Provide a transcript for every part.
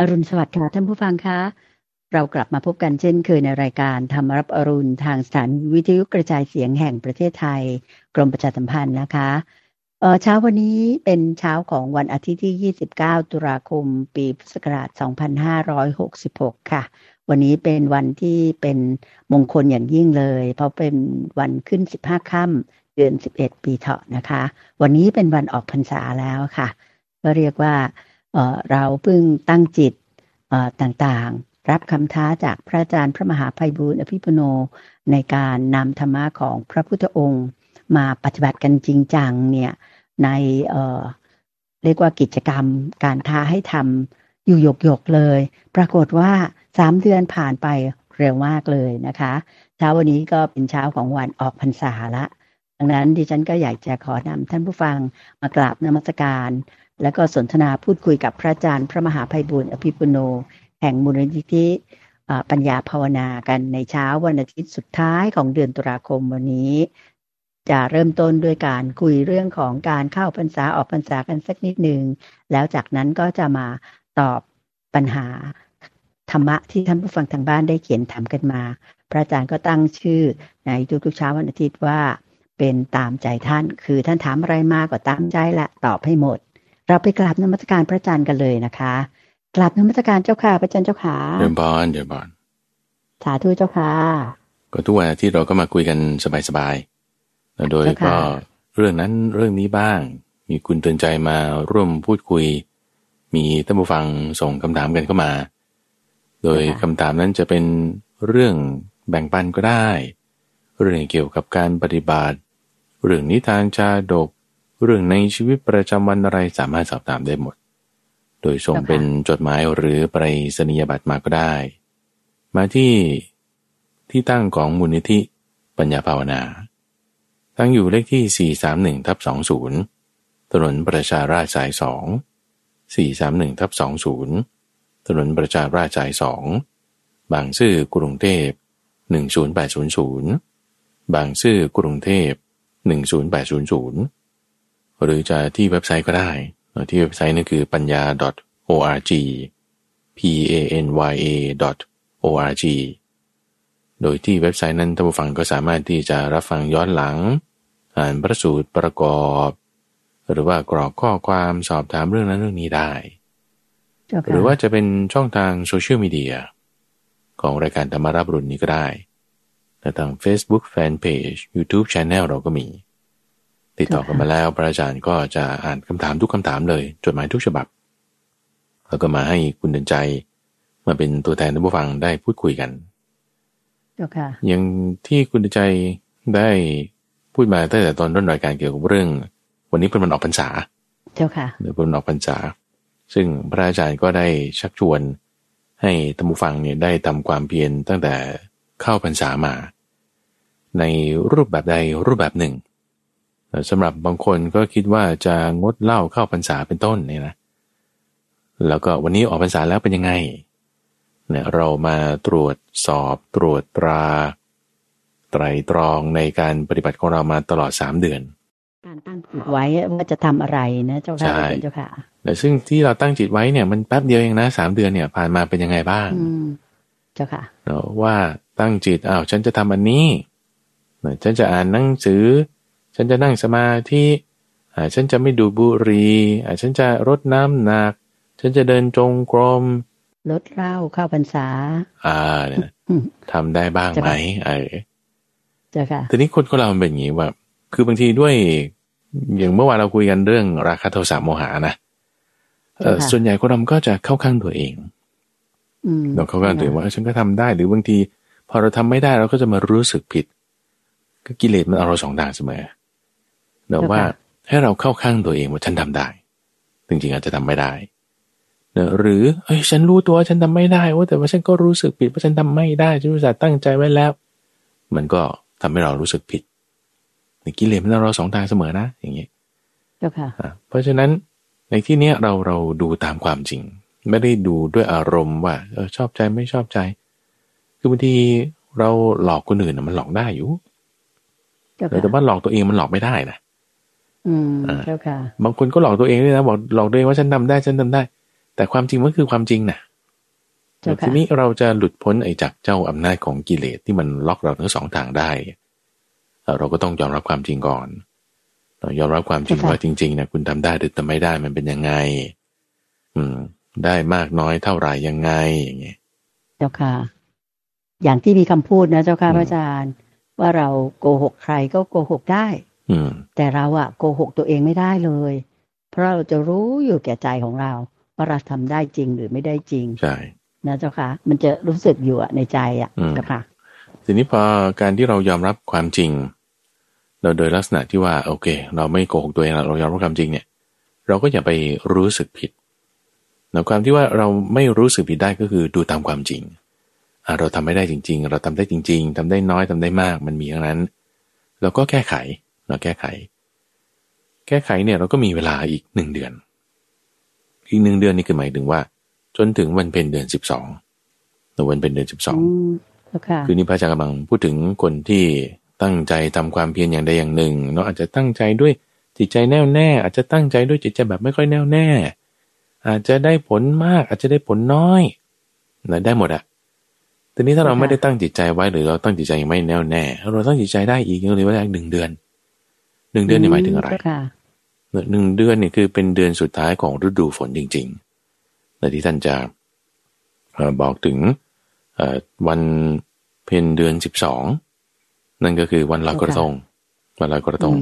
อรุณสวัสดิ์ค่ะท่านผู้ฟังคะเรากลับมาพบกันเช่นเคยในรายการธรรมรับอรุณทางสถานวิทยุกระจายเสียงแห่งประเทศไทย กรมประชาสัมพันธ์นะคะเเช้าวันนี้เป็นเช้าของวันอาทิตย์ที่ 29 ตุลาคม ปีพุทธศักราช 2566 ค่ะ วันนี้เป็นวันที่เป็นมงคลอย่างยิ่งเลย เพราะเป็นวันขึ้น 15 ค่ำเดือน 11 ปีเถาะนะคะ วันนี้เป็นวันออกพรรษาแล้วค่ะ ก็เรียกว่า เราเพิ่งตั้งจิตต่างๆ รับคำท้าจากพระอาจารย์พระมหาภัยบูร์อภิปุโนในการนำธรรมะของพระพุทธองค์ มาปฏิบัติกันจริงจังเนี่ยในเเรียกว่ากิจกรรมการท้าให้ทำอยู่หยกๆเลย ปรากฏว่าสามเดือนผ่านไปเร็วมากเลยนะคะเช้าวันนี้ก็เป็นเช้าของวันออกพรรษาละดังนั้นดิฉันก็อยากจะขอนำท่านผู้ฟังมากราบนมัสการ และก็สนทนาพูดคุยกับพระอาจารย์ พระมหาภัยบุญอภิปุโน แห่งมูลนิธิปัญญาภาวนากันในเช้าวันอาทิตย์สุดท้ายของเดือนตุลาคมวันนี้ จะเริ่มต้นด้วยการคุยเรื่องของการเข้าพรรษาออกพรรษากันสักนิดหนึ่งแล้วจากนั้นก็จะมาตอบปัญหาธรรมะที่ท่านผู้ฟังทางบ้านได้เขียนถามกันมา พระอาจารย์ก็ตั้งชื่อในทุกๆเช้าวันอาทิตย์ว่า เป็นตามใจท่าน คือท่านถามอะไรมาก็ตามใจละตอบให้หมด เราไปกราบนมัสการพระอาจารย์กันเลยนะคะกราบนมัสการเจ้าค่ะพระอาจารย์เจ้าค่ะเดินบอลเดินบอลสาธุเจ้าค่ะก็ทุกวันที่เราก็มาคุยกันสบายโดยก็เรื่องนั้นเรื่องนี้บ้าง มีคุณเตือนใจมาร่วมพูดคุย มีท่านผู้ฟังส่งคำถามกันเข้ามา โดยคำถามนั้นจะเป็นเรื่องแบ่งปันก็ได้ เรื่องเกี่ยวกับการปฏิบัติ เรื่องนิทานชาดก เรื่องในชีวิตประจำวันอะไรสามารถสอบถามได้หมด โดยส่งเป็นจดหมายหรือไปรษณียบัตรมาก็ได้ มาที่ที่ตั้งของมูลนิธิปัญญาภาวนา ตั้งอยู่เลขที่ 431ทับ20 ถนนประชาราชสาย 2 431ทับ20 ถนนประชาราชสาย 2 บางซื่อกรุงเทพ10800 บางซื่อกรุงเทพ10800 หรือจะที่เว็บไซต์ก็ได้ ที่เว็บไซต์นั่นคือปัญญา .org p a n y a .org โดยที่เว็บไซต์นั้นท่านผู้ฟังก็สามารถที่จะรับฟังย้อนหลัง อ่านพระสูตรประกอบ หรือว่ากรอกข้อความสอบถามเรื่องนั้นเรื่องนี้ได้ หรือว่าจะเป็นช่องทางโซเชียลมีเดียของรายการธรรมารับรุนนี้ก็ได้แต่ทาง Facebook Fanpage YouTube Channel เราก็มี ติดต่อกันมาแล้ว พระอาจารย์ก็จะอ่านคำถามทุกคำถามเลยจดหมายทุกฉบับ แล้วก็มาให้คุณเดินใจ มาเป็นตัวแทนท่านผู้ฟังได้พูดคุยกันอย่างที่คุณเดินใจได้พูดมาตั้งแต่ตอนต้นรายการเกี่ยวกับเรื่อง วันนี้เป็นวันออกพรรษาเจ้าค่ะเเป็นวันออกพรรษา ซึ่งพระอาจารย์ก็ได้ชักชวนให้ตัมฟังเนี่ยได้ทำความเพียรตั้งแต่เข้าพรรษามา ในรูปแบบใดรูปแบบหนึ่ง สำหรับบางคนก็คิดว่าจะงดเหล้าเข้าพรรษาเป็นต้นเนี่ยนะแล้วก็วันนี้ออกพรรษาแล้วเป็นยังไงเนี่ยเรามาตรวจสอบตรวจตรา ไตรตรองในการปฏิบัติของเรามาตลอดสามเดือน การตั้งจิตไว้ว่าจะทำอะไรนะเจ้าค่ะเจ้าค่ะแต่ซึ่งที่เราตั้งจิตไว้เนี่ยมันแป๊บเดียวเองนะสามเดือนเนี่ยผ่านมาเป็นยังไงบ้างเจ้าค่ะเนาะว่าตั้งจิตอ้าวฉันจะทำอันนี้ฉันจะอ่านหนังสือ ฉันจะนั่งสมาธิอ่าฉันจะไม่ดูบุหรี่อ่าฉันจะรดน้ำหนัก ฉันจะเดินจงกรมลดเหล้าเข้าพรรษา อ่าเนี่ยทำได้บ้างไหมเออจ้ะค่ะทีนี้คนของเราเป็นอย่างนี้ว่า คือบางทีด้วย อย่างเมื่อวานเราคุยกันเรื่องราคาโทสะโมหะนะเออส่วนใหญ่คนเราก็จะเข้าข้างตัวเองเราเข้าข้างตัวเองว่าฉันก็ทำได้ หรือบางที พอเราทำไม่ได้เราก็จะมารู้สึกผิด ก็กิเลสมันเอาเราสองทางเสมอ เราว่าให้เราเข้าข้างตัวเองว่าฉันทำได้ จริงๆอาจจะทำไม่ได้เนหรือเอ้ยฉันรู้ตัวฉันทำไม่ได้โอ้แต่ว่าฉันก็รู้สึกผิดว่าฉันทำไม่ได้ฉันรู้สึกตั้งใจไว้แล้ว มันก็ทำให้เรารู้สึกผิดในกิเลสมันเราสองทางเสมอนะ อย่างนี้เพราะฉะนั้นในที่เนี้ยเราเราดูตามความจริง ไม่ได้ดูด้วยอารมณ์ว่าเออชอบใจไม่ชอบใจ คือบางทีเราหลอกคนอื่นมันหลอกได้อยู่แต่ว่าหลอกตัวเองมันหลอกไม่ได้นะ อืมเจ้าค่ะ บางคนก็หลอกตัวเองด้วยนะบอกหลอกตัวเองว่าฉันทำได้ฉันทำได้ แต่ความจริงมันคือความจริงนะทีนี้เราจะหลุดพ้นไอ้จากเจ้าอำนาจของกิเลสที่มันล็อกเราทั้งสองทางได้ เราก็ต้องยอมรับความจริงก่อนยอมรับความจริงว่าจริงๆนะคุณทำได้หรือทำไม่ได้มันเป็นยังไง อืม ได้มากน้อยเท่าไหร่ยังไงอย่างเงี้ยเจ้าค่ะ อย่างที่มีคำพูดนะเจ้าค่ะพระอาจารย์ ว่าเราโกหกใครก็โกหกได้อืม แต่เราอะโกหกตัวเองไม่ได้เลย เพราะเราจะรู้อยู่แก่ใจของเรา ว่าเราทำได้จริงหรือไม่ได้จริงใช่นะเจ้าค่ะ มันจะรู้สึกอยู่ในใจอะเจ้าค่ะทีนี้พอการที่เรายอมรับความจริง เราโดยลักษณะที่ว่า โอเค เราไม่โกหกตัวเองเรายอมรับความจริงเนี่ย เราก็อย่าไปรู้สึกผิดแต่ความที่ว่าเราไม่รู้สึกผิดได้ก็คือดูตามความจริงเราทำไม่ได้จริง ๆ เราทำได้จริง ๆทำได้น้อยทำได้มาก มันมีอย่างนั้น เราก็แก้ไข เราแก้ไข แก้ไขเนี่ยเราก็มีเวลาอีกหนึ่งเดือน อีกหนึ่งเดือนนี่คือหมายถึงว่า จนถึงวันเป็นเดือนสิบสองวันเป็นเดือนสิบสองคือนี่พระอาจารย์กำลังพูดถึงคนที่ตั้งใจทำความเพียรอย่างใดอย่างหนึ่งเนาะอาจจะตั้งใจด้วยจิตใจแน่วแน่ อาจจะตั้งใจด้วยจิตใจแบบไม่ค่อยแน่วแน่ อาจจะได้ผลมากอาจจะได้ผลน้อยนะได้หมดอะทีนี้ถ้าเราไม่ได้ตั้งจิตใจไว้หรือเราตั้งจิตใจยังไม่แน่วแน่เราตั้งจิตใจได้อีกยังเหลือเวลาหนึ่งเดือน หนึ่งเดือนนี่หมายถึงอะไรหนึ่งเดือนนี่คือเป็นเดือนสุดท้ายของฤดูฝนจริงๆในที่ท่านจะบอกถึงวันเพ็ญเดือนสิบสองนั่นก็คือวันลอยกระทง วันลอยกระทง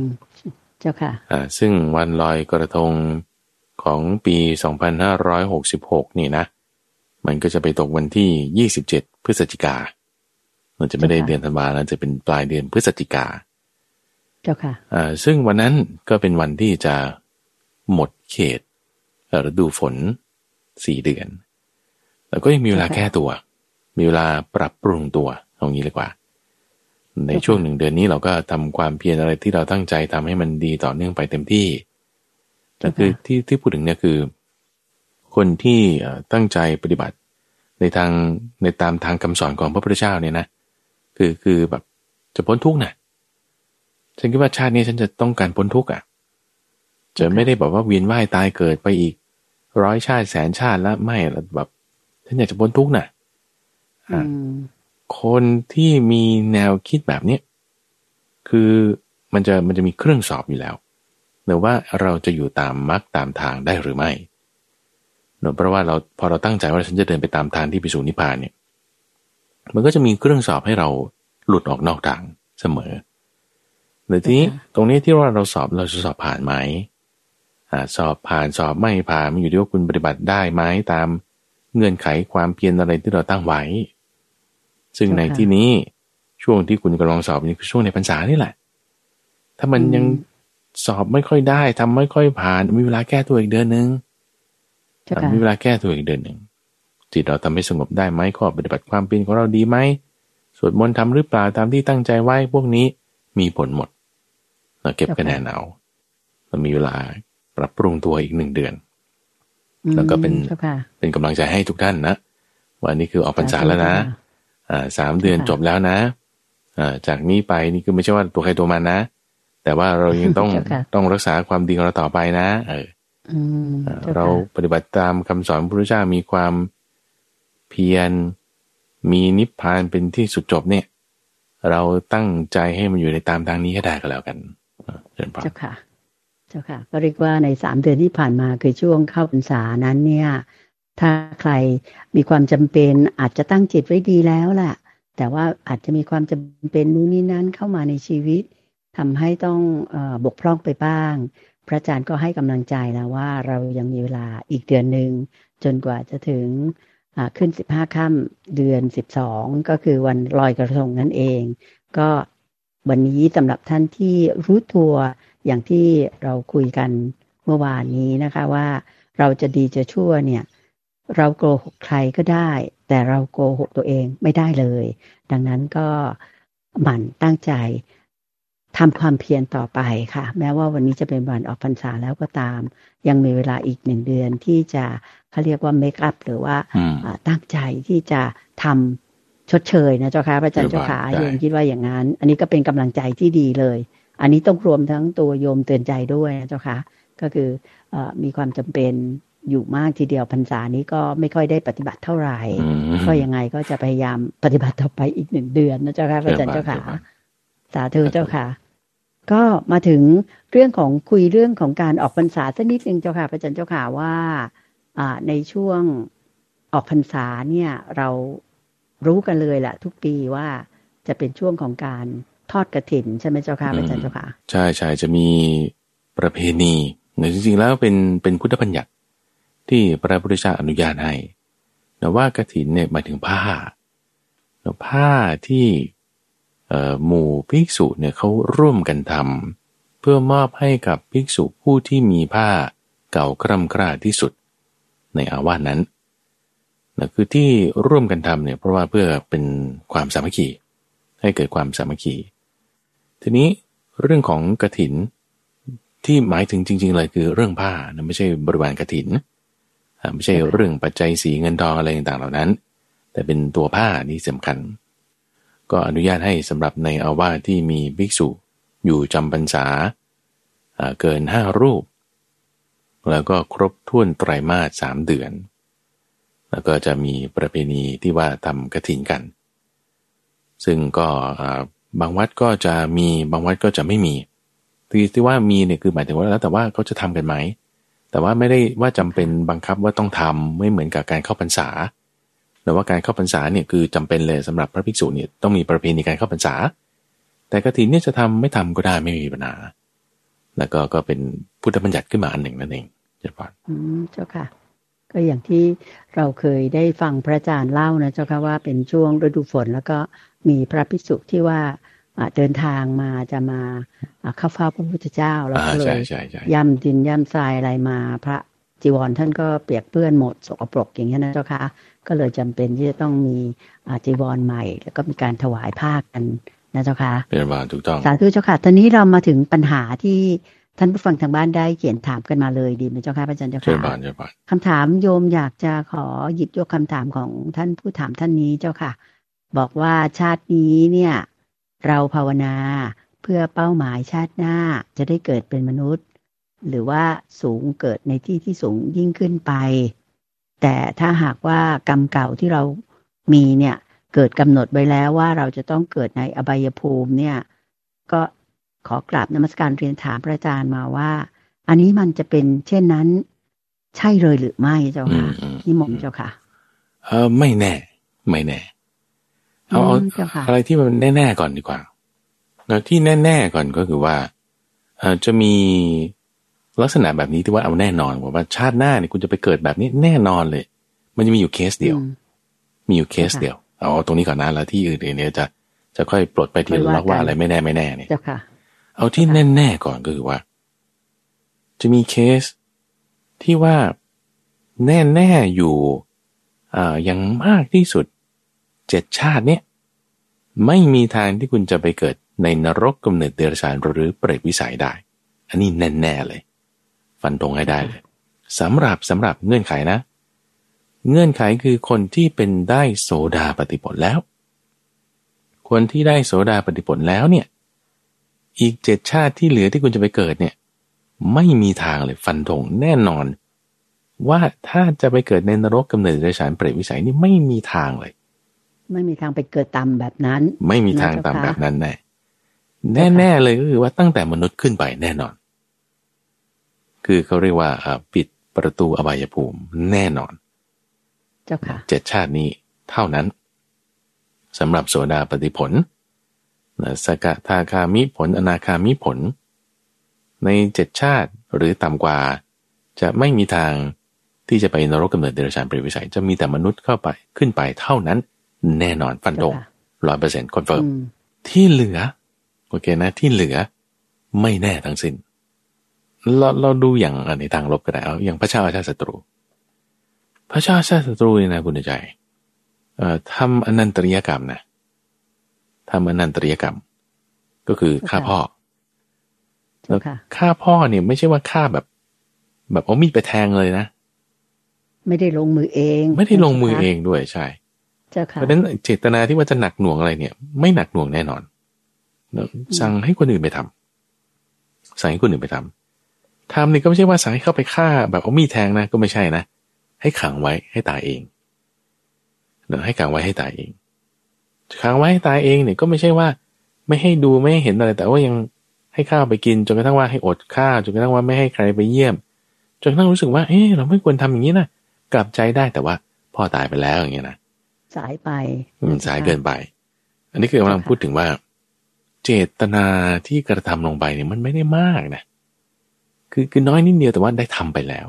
เจ้าค่ะอ่าซึ่งวันลอยกระทงของปี 2566 นี่นะ มันก็จะไปตกวันที่ 27 พฤศจิกา มันจะไม่ได้เดือนธันวาแล้วจะเป็นปลายเดือนพฤศจิกา เจ้าค่ะอ่าซึ่งวันนั้นก็เป็นวันที่จะหมดเขตฤดูฝนสี่เดือน แล้วก็ยังมีเวลาแก้ตัว มีเวลาปรับปรุงตัวตรงนี้เลยกว่า ในช่วงหนึ่งเดือนนี้เราก็ทำความเพียรอะไรที่เราตั้งใจทำให้มันดีต่อเนื่องไปเต็มที่แต่คือที่ที่พูดถึงเนี่ยคือ คนที่ตั้งใจปฏิบัติในทางในตามทางคำสอนของพระพุทธเจ้าเนี่ยนะ คือคือแบบจะพ้นทุกข์นะ ฉันคิดว่าชาตินี้ฉันจะต้องการพ้นทุกข์อะจะไม่ได้บอกว่าเวียนว่ายตายเกิดไปอีก ร้อยชาติแสนชาติแล้วไม่แบบฉันอยากจะพ้นทุกข์น่ะอ่าคนที่มีแนวคิดแบบเนี้ยคือมันจะมันจะมีเครื่องสอบอยู่แล้วเนื่อว่าเราจะอยู่ตามมรรคตามทางได้หรือไม่เนื่อเพราะว่าเราพอเราตั้งใจว่าฉันจะเดินไปตามทางที่ไปสู่นิพพานเนี่ย มันก็จะมีเครื่องสอบให้เราหลุดออกนอกทางเสมอ หรือทีนี้ตรงนี้ที่ว่าเราสอบเราจะสอบผ่านไหมอ่าสอบผ่านสอบไม่ผ่านมันอยู่ที่ว่าคุณปฏิบัติได้ไหมตามเงื่อนไขความเพียรอะไรที่เราตั้งไว้ ซึ่งในที่นี้ช่วงที่คุณกำลังสอบนี่คือช่วงในพรรษานี่แหละ ถ้ามันยังสอบไม่ค่อยได้ทำไม่ค่อยผ่านมีเวลาแก้ตัวอีกเดือนหนึ่งมีเวลาแก้ตัวอีกเดือนหนึ่งจิตเราทำให้สงบได้ไหมข้อปฏิบัติความเป็นของเราดีไหมสวดมนต์ทำหรือเปล่าตามที่ตั้งใจไว้พวกนี้มีผลหมด เราเก็บคะแนนเอาเรามีเวลาปรับปรุงตัวอีกหนึ่งเดือน แล้วก็เป็นเป็นกำลังใจให้ทุกท่านนะวันนี้คือออกพรรษาแล้วนะ อ่าสามเดือนจบแล้วนะ อ่า จากนี้ไปนี่คือไม่ใช่ว่าตัวใครตัวมันนะ แต่ว่าเรายังต้องต้องรักษาความดีของเราต่อไปนะ เออเราปฏิบัติตามคำสอนพระพุทธเจ้ามีความเพียรมีนิพพานเป็นที่สุดจบเนี่ย เราตั้งใจให้มันอยู่ในตามทางนี้ให้ได้ก็แล้วกัน เจ้าค่ะ เจ้าค่ะ ก็เรียกว่าในสามเดือนที่ผ่านมาคือช่วงเข้าพรรษานั้นเนี่ย ถ้าใครมีความจำเป็นอาจจะตั้งจิตไว้ดีแล้วแหละแต่ว่าอาจจะมีความจำเป็นนู้นนี้นั้นเข้ามาในชีวิตทำให้ต้องอบกพร่องไปบ้าง พระอาจารย์ก็ให้กำลังใจแล้วว่าเรายังมีเวลาอีกเดือนหนึ่งจนกว่าจะถึงขึ้นสิบห้าค่ำเดือนสิบสองก็คือวันลอยกระทงนั่นเอง ก็ วันนี้สำหรับท่านที่รู้ตัวอย่างที่เราคุยกันเมื่อวานนี้นะคะว่าเราจะดีจะชั่วเนี่ย เราโกหกใครก็ได้ แต่เราโกหกตัวเองไม่ได้เลย ดังนั้นก็หมั่นตั้งใจทำความเพียรต่อไปค่ะ แม้ว่าวันนี้จะเป็นวันออกพรรษาแล้วก็ตาม ยังมีเวลาอีกหนึ่งเดือนที่จะเขาเรียกว่าเมคอัพหรือว่าตั้งใจที่จะทำ ชดเชยนะเจ้าค่ะพระอาจารย์เจ้าขาโยมคิดว่าอย่างนั้น อันนี้ก็เป็นกำลังใจที่ดีเลย อันนี้ต้องรวมทั้งตัวโยมเตือนใจด้วยนะเจ้าค่ะก็คืออมีความจำเป็นอยู่มากทีเดียวพรรษานี้ก็ไม่ค่อยได้ปฏิบัติเท่าไหร่ ก็ยังไงก็จะพยายามปฏิบัติต่อไปอีกหนึ่งเดือนนะเจ้าค่ะพระอาจารย์เจ้าค่ะสาธุเจ้าค่ะ ก็มาถึงเรื่องของคุยเรื่องของการออกพรรษาสักนิดหนึ่งเจ้าค่ะพระอาจารย์เจ้าค่ะว่าอ่าในช่วงออกพรรษาเนี่ย เรา รู้กันเลยแหละทุกปีว่าจะเป็นช่วงของการทอดกระถินใช่ไหมเจ้าค่ะอาจารย์เจ้าค่ะ ใช่ใช่จะมีประเพณีในจริงๆแล้วเป็นเป็นพุทธบัญญัติที่พระพุทธเจ้าอนุญาตให้แต่ว่ากระถินเนี่ยหมายถึงผ้าผ้าที่หมู่ภิกษุเนี่ยเขาร่วมกันทำเพื่อมอบให้กับภิกษุผู้ที่มีผ้าเก่ากร่ำกร้าที่สุด ในอาวาสนั้น นะคือที่ร่วมกันทำเนี่ยเพราะว่าเพื่อเป็นความสามัคคีให้เกิดความสามัคคี ทีนี้เรื่องของกระถินที่หมายถึงจริง ๆ เลยคือเรื่องผ้านะไม่ใช่บริวารกระถินไม่ใช่เรื่องปัจจัยสีเงินทองอะไรต่างๆเหล่านั้น แต่เป็นตัวผ้านี่สำคัญ ก็อนุญาตให้สำหรับในอาวาสที่มีภิกษุอยู่จำพรรษาเกินห้ารูป แล้วก็ครบถ้วนไตรมาสสามเดือน แล้วก็จะมีประเพณีที่ว่าทำกระถินกัน ซึ่งก็บางวัดก็จะมีบางวัดก็จะไม่มีที่ที่ว่ามีเนี่ยคือหมายถึงว่าแล้วแต่ว่าเขาจะทำกันไหม แต่ว่าไม่ได้ว่าจำเป็นบังคับว่าต้องทำไม่เหมือนกับการเข้าพรรษาแต่ว่าการเข้าพรรษาเนี่ยคือจำเป็นเลยสำหรับพระภิกษุเนี่ยต้องมีประเพณีการเข้าพรรษา แต่กฐินเนี่ยจะทำไม่ทำก็ได้ไม่มีปัญหา แล้วก็ก็เป็นพุทธบัญญัติขึ้นมาอันหนึ่งนั่นเองเจ้าค่ะอืมเจ้าค่ะ ก็อย่างที่ เราเคยได้ฟังพระอาจารย์เล่านะเจ้าค่ะว่าเป็นช่วงฤดูฝนแล้วก็มีพระภิกษุที่ว่าเดินทางมาจะมาเข้าเฝ้าพระพุทธเจ้าแล้วก็เลยย่ำดินย่ำทรายอะไรมาพระจีวรท่านก็เปียกเปื้อนหมดสกปรกอย่างนี้นะเจ้าค่ะก็เลยจำเป็นที่จะต้องมีจีวรใหม่ แล้วก็มีการถวายผ้ากันนะเจ้าค่ะเป็นบาถูกต้องสาธุเจ้าค่ะตอนนี้เรามาถึงปัญหาที่ ท่านผู้ฟังทางบ้านได้เขียนถามกันมาเลยดีไหมเจ้าค่ะพระอาจารย์เจ้าค่ะคำถามโยมอยากจะขอหยิบยกคำถามของท่านผู้ถามท่านนี้เจ้าค่ะ บอกว่าชาตินี้เนี่ย เราภาวนาเพื่อเป้าหมายชาติหน้าจะได้เกิดเป็นมนุษย์ หรือว่าสูงเกิดในที่ที่สูงยิ่งขึ้นไป แต่ถ้าหากว่ากรรมเก่าที่เรามีเนี่ยเกิดกำหนดไว้แล้วว่าเราจะต้องเกิดในอบายภูมิเนี่ย ก็ ขอกราบนมัสการเรียนถามพระอาจารย์มาว่า อันนี้มันจะเป็นเช่นนั้น ใช่เลยหรือไม่เจ้าค่ะนิมนต์เจ้าค่ะ เออไม่แน่ ไม่แน่ เอาอะไรที่มันแน่ๆก่อนดีกว่าแล้วที่แน่ๆก่อนก็คือว่าจะมีลักษณะแบบนี้ที่ว่าเอาแน่นอนว่าชาติหน้าเนี่ยคุณจะไปเกิดแบบนี้แน่นอนเลย มันจะมีอยู่เคสเดียว มีอยู่เคสเดียวเอาตรงนี้ก่อนนะแล้วที่อื่นเนี่ยจะจะค่อยปลดไปทีละล็อกว่าอะไรไม่แน่ไม่แน่เนี่ยเเอาที่แน่ๆก่อนก็คือว่า จะมีเคสที่ว่าแน่ๆอยู่อ่าอย่างมากที่สุดเจ็ดชาติเนี่ยไม่มีทางที่คุณจะไปเกิดในนรกกำเนิดเดรัจฉานหรือเปรตวิสัยได้ อันนี้แน่ๆเลย ฟันตรงให้ได้เลยสำหรับสำหรับเงื่อนไขนะ เงื่อนไขคือคนที่เป็นได้โสดาปฏิผลแล้ว คนที่ได้โสดาปฏิผลแล้วเนี่ย อีกเจ็ดชาติที่เหลือที่คุณจะไปเกิดเนี่ย ไม่มีทางเลยฟันธงแน่นอน ว่าถ้าจะไปเกิดในนรกกำเนิดเดรัจฉานเปรตวิสัยนี่ไม่มีทางเลย ไม่มีทางไปเกิดต่ำแบบนั้น ไม่มีทางต่ำแบบนั้นแน่แน่ๆเลยก็คือว่าตั้งแต่มนุษย์ขึ้นไปแน่นอน คือเขาเรียกว่าปิดประตูอบายภูมิแน่นอน เจ้าค่ะเจ็ดชาตินี้เท่านั้นสำหรับโสดาปัตติผล สกทาคามิผลอนาคามิผล ในเจ็ดชาติหรือต่ำกว่า จะไม่มีทางที่จะไปนรกกำเนิดเดรัจฉานเปรตวิสัย จะมีแต่มนุษย์เข้าไปขึ้นไปเท่านั้น แน่นอนฟันธงร้อยเปอร์เซ็นต์ confirm ที่เหลือ โอเคนะ ที่เหลือไม่แน่ทั้งสิ้นเราเราดูอย่างในทางลบก็ได้เอาอย่างพระเจ้าอาชาติศัตรู พระเจ้าอาชาติศัตรูเนี่ยนะคุณใจเอ่อทำอนันตริยกรรมนะ ทำอนันตริยกรรม ก็คือฆ่าพ่อแล้วฆ่าพ่อเนี่ยไม่ใช่ว่าฆ่าแบบ แบบเอามีดไปแทงเลยนะ ไม่ได้ลงมือเอง ไม่ได้ลงมือเองด้วยใช่เพราะฉะนั้นเจตนาที่ว่าจะหนักหน่วงอะไรเนี่ย ไม่หนักหน่วงแน่นอนสั่งให้คนอื่นไปทำสั่งให้คนอื่นไปทำทำนี่ก็ไม่ใช่ว่าสั่งให้เข้าไปฆ่า แบบเอามีดแทงนะก็ไม่ใช่นะให้ขังไว้ให้ตายเองเนาะให้ขังไว้ให้ตายเอง ขังไว้ให้ตายเองเนี่ยก็ไม่ใช่ว่า ไม่ให้ดูไม่ให้เห็นอะไร แต่ว่ายังให้ข้าวไปกินจนกระทั่งว่าให้อดข้าวจนกระทั่งว่าไม่ให้ใครไปเยี่ยม จนกระทั่งรู้สึกว่าเออเราไม่ควรทำอย่างนี้นะกลับใจได้แต่ว่าพ่อตายไปแล้วอย่างเงี้ยนะสายไปมันสายเกินไป อันนี้คือกำลังพูดถึงว่า เจตนาที่กระทำลงไปเนี่ยมันไม่ได้มากนะคือคือน้อยนิดเดียวแต่ว่าได้ทำไปแล้ว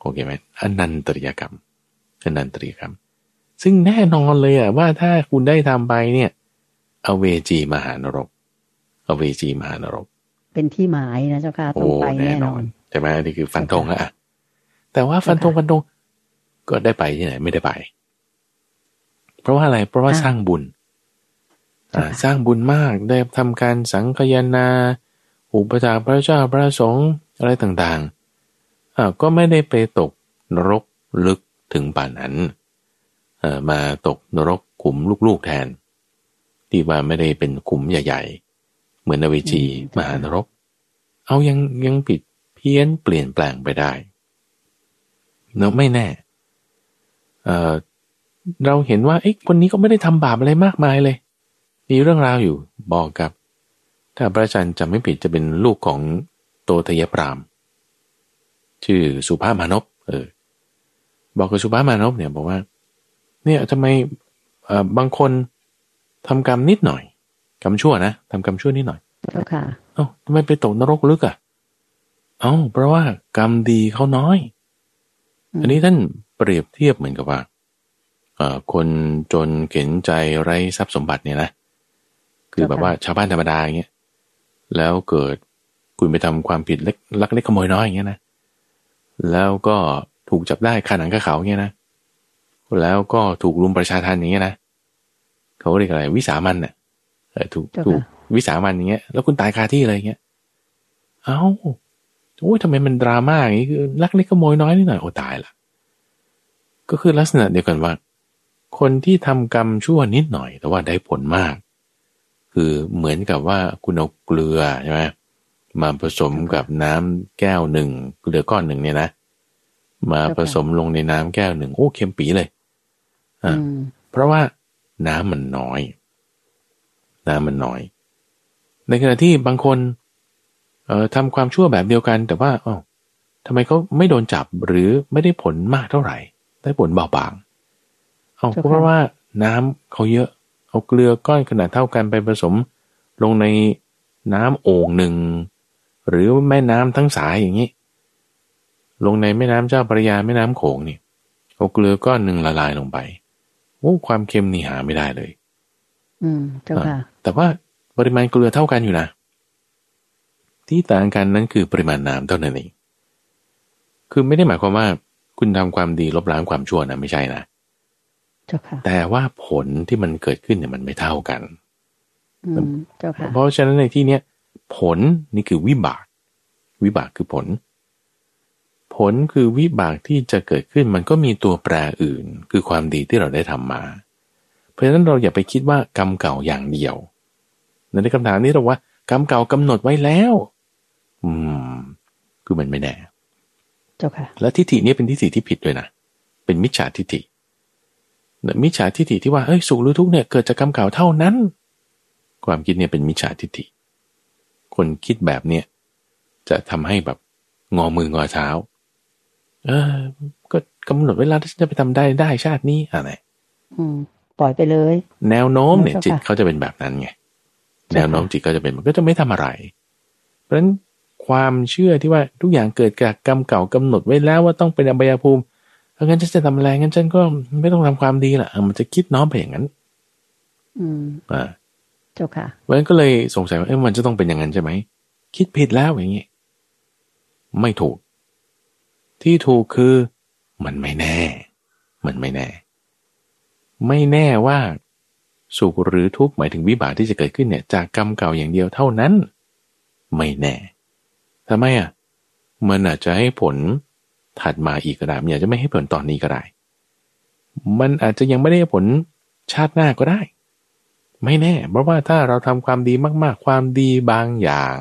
โอเคไหมอนันตริยกรรมอนันตริยกรรม ซึ่งแน่นอนเลยอะว่าถ้าคุณได้ทำไปเนี่ยอเวจีมหานรกอเวจีมหานรก เป็นที่หมายนะเจ้าค่ะต้องไปแน่นอนใช่ไหมนี่คือฟันธงอะแต่ว่าฟันธงฟันธงก็ได้ไปที่ไหนไม่ได้ไป เพราะว่าอะไร เพราะว่าสร้างบุญสร้างบุญมากได้ทำการสังคยนา อุปถาพระเจ้าพระสงฆ์อะไรต่างๆอ่าก็ไม่ได้ไปตกนรกลึกถึงป่านนั้น มาตกนรกขุมลูกๆแทน ที่ว่าไม่ได้เป็นขุมใหญ่ ๆ เหมือนนวิจีมหานรก เอายังยังผิดเพี้ยนเปลี่ยนแปลงไปได้เนาะไม่แน่เเราเห็นว่าไอ้คนนี้ก็ไม่ได้ทำบาปอะไรมากมายเลย มีเรื่องราวอยู่บอกกับ ถ้าพระอาจารย์จำไม่ผิดจะเป็นลูกของโตทยปราม ชื่อสุภาพมานพเออ บอกกับสุภาพมานพเนี่ยบอกว่า เนี่ยทำไมบางคนทำกรรมนิดหน่อยกรรมชั่วนะทำกรรมชั่วนิดหน่อยค่ะเอ้าทำไมไปตกนรกลึกอะ เอ้าเพราะว่ากรรมดีเขาน้อย อันนี้ท่านเปรียบเทียบเหมือนกับว่าคนจนเข็นใจไร้ทรัพย์สมบัติเนี่ยนะคือแบบว่าชาวบ้านธรรมดาอย่างเงี้ยแล้วเกิดคุณไปทำความผิดเล็กลักเล็กขโมยน้อยอย่างเงี้ยนะแล้วก็ถูกจับได้ขาหนังขาเขาเงี้ยนะ แล้วก็ถูกรุมประชาทันอย่างเงี้ยนะเขาเรียกอะไร วิสามันเนี่ยถูกถูกวิสามันอย่างเงี้ย แล้วคุณตายคาที่อะไรเงี้ย เอ้าโอ้ยทำไมมันดราม่าอย่างนี้คือลักเล็กขโมยน้อยนิดหน่อยโอ้ตายละก็คือลักษณะเดียวกันว่า คนที่ทำกรรมชั่วนิดหน่อย แต่ว่าได้ผลมาก คือเหมือนกับว่าคุณเอาเกลือใช่ไหมมาผสมกับน้ำแก้วหนึ่งเกลือก้อนหนึ่งเนี่ยนะ มาผสมลงในน้ำแก้วหนึ่งโอ้เค็มปีเลยอ่า เพราะว่าน้ำมันน้อย น้ำมันน้อย ในขณะที่บางคนเอ่อทำความชั่วแบบเดียวกัน แต่ว่าอ๋อทำไมเขาไม่โดนจับหรือไม่ได้ผลมากเท่าไหร่ ได้ผลเบาบางเอาเพราะว่าน้ำเขาเยอะเอาเกลือก้อนขนาดเท่ากันไปผสมลงในน้ำโอ่งหนึ่ง หรือแม่น้ำทั้งสายอย่างนี้ ลงในแม่น้ำเจ้าพระยาแม่น้ำโขงนี่เอาเกลือก้อนหนึ่งละลายลงไป โอ้ความเค็มนี่หาไม่ได้เลย อืมเจ้าค่ะแต่ว่าปริมาณเกลือเท่ากันอยู่นะ ที่ต่างกันนั้นคือปริมาณน้ำเท่านั้นเองคือไม่ได้หมายความว่า คุณทำความดีลบล้างความชั่วนะไม่ใช่นะแต่ว่าผลที่มันเกิดขึ้นเนี่ยมันไม่เท่ากันเพราะฉะนั้นในที่เนี้ยผลนี่คือวิบาก วิบากคือผล ผลคือวิบากที่จะเกิดขึ้นมันก็มีตัวแปรอื่น คือความดีที่เราได้ทำมา เพราะฉะนั้นเราอย่าไปคิดว่ากรรมเก่าอย่างเดียว ในคำถามนี้เราว่ากรรมเก่ากำหนดไว้แล้ว อืม คือมันไม่แน่เจ้าค่ะ แล้วทิฏฐินี้เป็นทิฏฐิที่ผิดด้วยนะ เป็นมิจฉาทิฏฐิมิจฉาทิฏฐิที่ว่าเอ้ยสุขหรือทุกข์เนี่ยเกิดจากกรรมเก่าเท่านั้น ความคิดเนี่ยเป็นมิจฉาทิฏฐิ คนคิดแบบเนี้ยจะทำให้แบบงอมืองอเท้า เออ ก็กำหนดเวลาที่จะไปทำได้ได้ชาตินี้อะไรอืมปล่อยไปเลย แนวโน้มเนี่ย จิตเขาจะเป็นแบบนั้นไงแนวโน้มจิตก็จะเป็นมันก็จะไม่ทำอะไร เพราะฉะนั้นความเชื่อที่ว่าทุกอย่างเกิดจากกรรมเก่ากำหนดไว้แล้วว่าต้องเป็นอบายภูมิเพราะงั้นฉันจะทำอะไรงั้นฉันก็ไม่ต้องทำความดีละมันจะคิดน้อมไปอย่างนั้น อืมอ่าเจ้าค่ะเพราะฉะนั้นก็เลยสงสัยว่าเอ้มันจะต้องเป็นอย่างนั้นใช่ไหมคิดผิดแล้วอย่างนี้ไม่ถูก ที่ถูกคือ มันไม่แน่ มันไม่แน่ ไม่แน่ว่าสุขหรือทุกข์หมายถึงวิบากที่จะเกิดขึ้นเนี่ย จากกรรมเก่าอย่างเดียวเท่านั้น ไม่แน่ทำไมอะมันอาจจะให้ผลถัดมาอีกก็ได้มันอาจจะไม่ให้ผลตอนนี้ก็ได้ มันอาจจะยังไม่ได้ผลชาติหน้าก็ได้ ไม่แน่ เพราะว่าถ้าเราทำความดีมาก ๆ ความดีบางอย่าง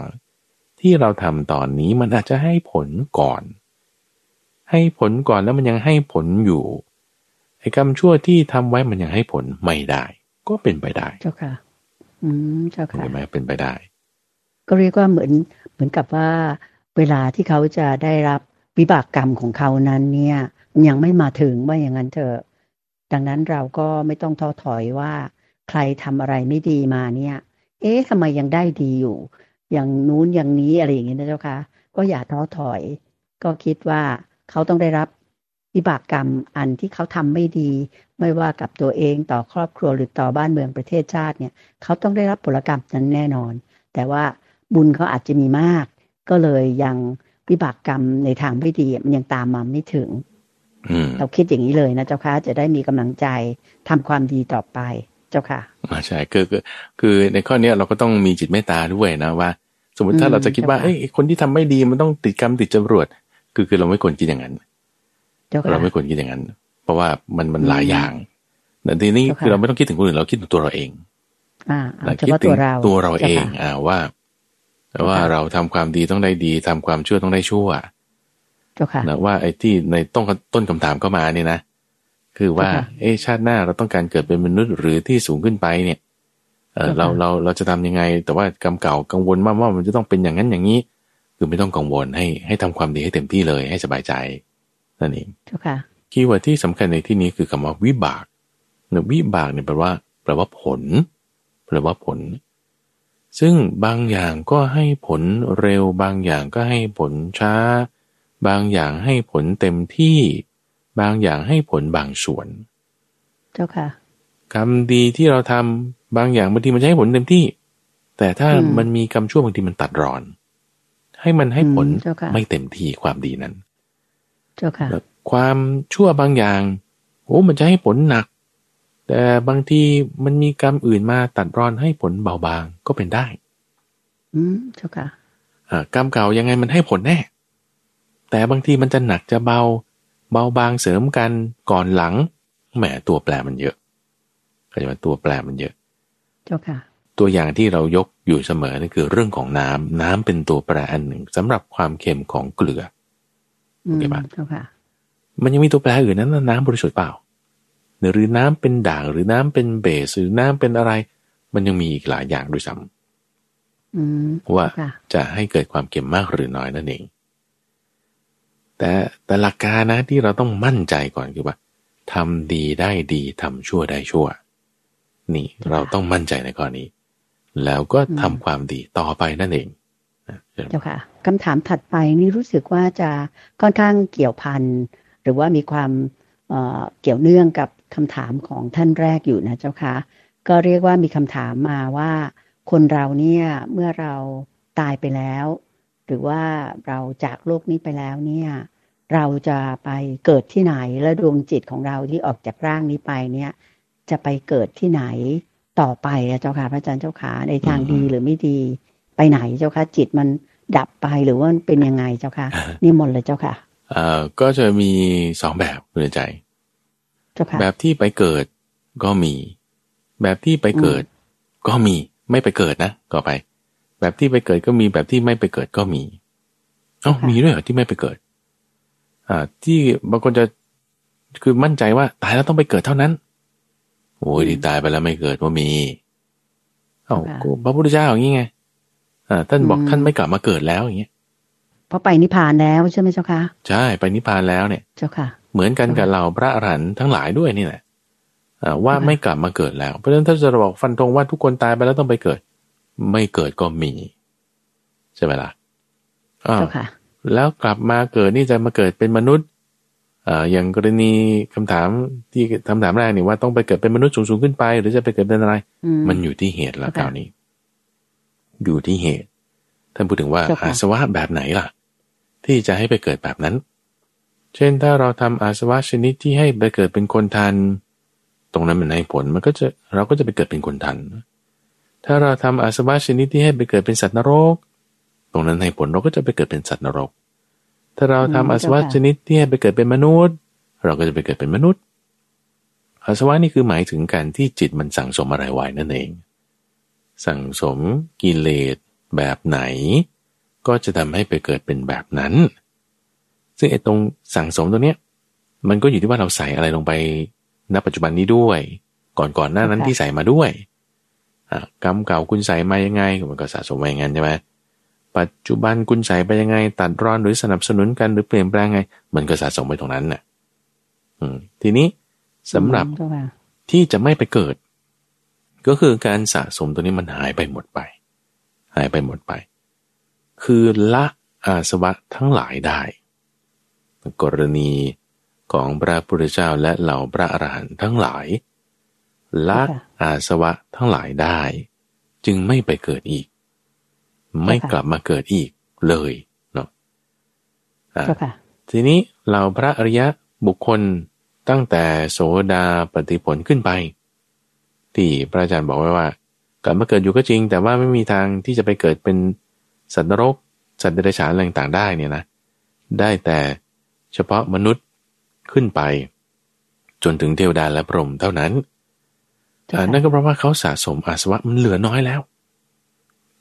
ที่เราทำตอนนี้มันอาจจะให้ผลก่อน ให้ผลก่อนแล้วมันยังให้ผลอยู่ไอ้กรรมชั่วที่ทำไว้มันยังให้ผลไม่ได้ ก็เป็นไปได้ เจ้าค่ะ อืมเจ้าค่ะเห็นไหมเป็นไปได้ ก็เรียกว่าเหมือนเหมือนกับว่าเวลาที่เขาจะได้รับวิบากกรรมของเขานั้นเนี่ย ยังไม่มาถึงว่าอย่างนั้นเถอะ ดังนั้นเราก็ไม่ต้องท้อถอยว่า ใครทำอะไรไม่ดีมาเนี่ย เอ๊ะทำไมยังได้ดีอยู่ อย่างนู้นอย่างนี้อะไรอย่างนี้นะเจ้าค่ะก็อย่าท้อถอย ก็คิดว่า เขาต้องได้รับวิบากกรรมอันที่เขาทำไม่ดี ไม่ว่ากับตัวเองต่อครอบครัวหรือต่อบ้านเมืองประเทศชาติเนี่ย เขาต้องได้รับผลกรรมนั้นแน่นอน แต่ว่าบุญเขาอาจจะมีมาก ก็เลยยังวิบากกรรมในทางไม่ดีมันยังตามมาไม่ถึงเราคิดอย่างนี้เลยนะเจ้าค่ะจะได้มีกำลังใจทำความดีต่อไปเจ้าค่ะใช่คือคือคือในข้อนี้เราก็ต้องมีจิตเมตตาด้วยนะว่า สมมติถ้าเราจะคิดว่าเอ้คนที่ทำไม่ดีมันต้องติดกรรมติดจรวด คือคือเราไม่ควรคิดอย่างนั้นเราไม่ควรคิดอย่างนั้น เพราะว่ามันมันหลายอย่างแต่ทีนี้คือเราไม่ต้องคิดถึงคนอื่นเราคิดถึงตัวเราเองอ่าคิดถึงตัวเราเองอ่าว่าว่าเราทำความดีต้องได้ดีทำความชั่วต้องได้ชั่วนะว่าไอ้ที่ในต้นต้นคำถามเข้ามาเนี่ยนะคือว่า เอชาติหน้าเราต้องการเกิดเป็นมนุษย์หรือที่สูงขึ้นไปเนี่ย เออเราเราเราจะทำยังไง แต่ว่ากรรมเก่ากังวลมากว่ามันจะต้องเป็นอย่างนั้นอย่างนี้ คือไม่ต้องกังวลให้ให้ทำความดีให้เต็มที่เลยให้สบายใจนั่นเอง keyword ที่สำคัญในที่นี้คือคำว่าวิบากเนี่ยวิบากเนี่ยแปลว่าแปลว่าผลแปลว่าผล ซึ่งบางอย่างก็ให้ผลเร็ว บางอย่างก็ให้ผลช้า บางอย่างให้ผลเต็มที่ บางอย่างให้ผลบางส่วน เจ้าค่ะกรรมดีที่เราทำบางอย่างบางทีมันจะให้ผลเต็มที่ แต่ถ้ามันมีกรรมชั่วบางทีมันตัดรอน ให้มันให้ผลไม่เต็มที่ความดีนั้นเจ้าค่ะความชั่วบางอย่างโอ้มันจะให้ผลหนัก แต่บางทีมันมีกรรมอื่นมาตัดรอนให้ผลเบาบางก็เป็นได้ อืมเจ้าค่ะกรรมเก่ายังไงมันให้ผลแน่ แต่บางทีมันจะหนักจะเบา เบาบางเสริมกันก่อนหลังแหมตัวแปรมันเยอะเข้าใจไหมตัวแปรมันเยอะ เจ้าค่ะ ตัวอย่างที่เรายกอยู่เสมอนั่นคือเรื่องของน้ำน้ำเป็นตัวแปรอันหนึ่งสำหรับความเค็มของเกลือโอเคปะเจ้าค่ะมันยังมีตัวแปรอื่นนั้นน้ำบริสุทธิ์เปล่า หรือน้ำเป็นด่างหรือน้ำเป็นเบสหรือน้ำเป็นอะไร มันยังมีอีกหลายอย่างด้วยซ้ำว่าจะให้เกิดความเค็มมากหรือน้อยนั่นเอง แต่แต่หลักการนะที่เราต้องมั่นใจก่อนคือว่าทำดีได้ดีทำชั่วได้ชั่ว นี่เราต้องมั่นใจในข้อนี้ แล้วก็ทำความดีต่อไปนั่นเองเจ้าค่ะคำถามถัดไปนี่รู้สึกว่าจะค่อนข้างเกี่ยวพันหรือว่ามีความเเกี่ยวเนื่องกับคำถามของท่านแรกอยู่นะเจ้าค่ะก็เรียกว่ามีคำถามมาว่า คนเราเนี่ยเมื่อเราตายไปแล้ว หรือว่าเราจากโลกนี้ไปแล้วเนี่ยเราจะไปเกิดที่ไหนและดวงจิตของเราที่ออกจากร่างนี้ไปเนี่ย จะไปเกิดที่ไหน ต่อไปเจ้าค่ะพระอาจารย์เจ้าขาในทางดีหรือไม่ดีไปไหนเจ้าค่ะจิตมันดับไปหรือว่าเป็นยังไงเจ้าค่ะนี่มนเลยเจ้าค่ะเอ่อก็จะมีสองแบบคุณใจเจ้าค่ะแบบที่ไปเกิดก็มี แบบที่ไปเกิดก็มีไม่ไปเกิดนะก็ไป แบบที่ไปเกิดก็มีแบบที่ไม่ไปเกิดก็มีเอ้ามีด้วยเหรอที่ไม่ไปเกิด อ่า ที่บางคนจะคือมั่นใจว่าตายแล้วต้องไปเกิดเท่านั้น โอ้ยที่ตายไปแล้วไม่เกิดว่ามีเอ้าพระพุทธเจ้าอย่างนี้ไงอ่าท่านบอกท่านไม่กลับมาเกิดแล้วอย่างเงี้ยเพราะไปนิพพานแล้วใช่ไหมเจ้าค่ะใช่ไปนิพพานแล้วเนี่ย เจ้าค่ะ เหมือนกันกับเราพระอรหันต์ทั้งหลายด้วยนี่แหละว่าไม่กลับมาเกิดแล้ว เพราะฉะนั้นถ้าจะบอกฟันธงว่าทุกคนตายไปแล้วต้องไปเกิด ไม่เกิดก็มีใช่ไหมล่ะอ้าวแล้วกลับมาเกิดนี่จะมาเกิดเป็นมนุษย์ อ่าอย่างกรณีคำถามที่คำถามแรกนี่ว่าต้องไปเกิดเป็นมนุษย์สูงๆขึ้นไป หรือจะไปเกิดเป็นอะไร มันอยู่ที่เหตุละคราวนี้ อยู่ที่เหตุ ท่านพูดถึงว่าอาสวะแบบไหนล่ะ ที่จะให้ไปเกิดแบบนั้น เช่นถ้าเราทำอาสวะชนิดที่ให้ไปเกิดเป็นคนทัน ตรงนั้นมันให้ผลมันก็จะเราก็จะไปเกิดเป็นคนทัน ถ้าเราทำอาสวะชนิดที่ให้ไปเกิดเป็นสัตว์นรก ตรงนั้นให้ผลเราก็จะไปเกิดเป็นสัตว์นรก ถ้าเราทำอาสวะชนิดที่ให้ไปเกิดเป็นมนุษย์ เราก็จะไปเกิดเป็นมนุษย์อาสวะนี่คือหมายถึงการที่จิตมันสั่งสมอะไรไว้นั่นเอง สั่งสมกิเลสแบบไหน ก็จะทำให้ไปเกิดเป็นแบบนั้น ซึ่งไอ้ตรงสั่งสมตัวเนี้ยมันก็อยู่ที่ว่าเราใส่อะไรลงไปณปัจจุบันนี้ด้วย ก่อนก่อนหน้านั้นที่ใส่มาด้วยกรรมเก่าคุณใส่มายังไงมันก็สะสมไว้งั้นใช่ไหม ปัจจุบันคุณใส่ไปยังไง ตัดรอนหรือสนับสนุนกันหรือเปลี่ยนแปลงไง มันก็สะสมไปตรงนั้นน่ะทีนี้สำหรับที่จะไม่ไปเกิด ก็คือการสะสมตัวนี้มันหายไปหมดไป หายไปหมดไป คือละอาสวะทั้งหลายได้ กรณีของพระพุทธเจ้าและเหล่าพระอรหันต์ทั้งหลายละอาสวะทั้งหลายได้ จึงไม่ไปเกิดอีก ไม่กลับมาเกิดอีกเลยเนาะทีนี้เหล่าพระอริยะบุคคลตั้งแต่โสดาปฏิผลขึ้นไป ที่พระอาจารย์บอกไว้ว่า กลับมาเกิดอยู่ก็จริง แต่ว่าไม่มีทางที่จะไปเกิดเป็นสัตว์นรก สัตว์เดรัจฉานอะไรต่างได้เนี่ยนะได้แต่เฉพาะมนุษย์ขึ้นไป จนถึงเทวดาและพรหมเท่านั้นนั่นก็เพราะว่าเขาสะสมอาสวะมันเหลือน้อยแล้ว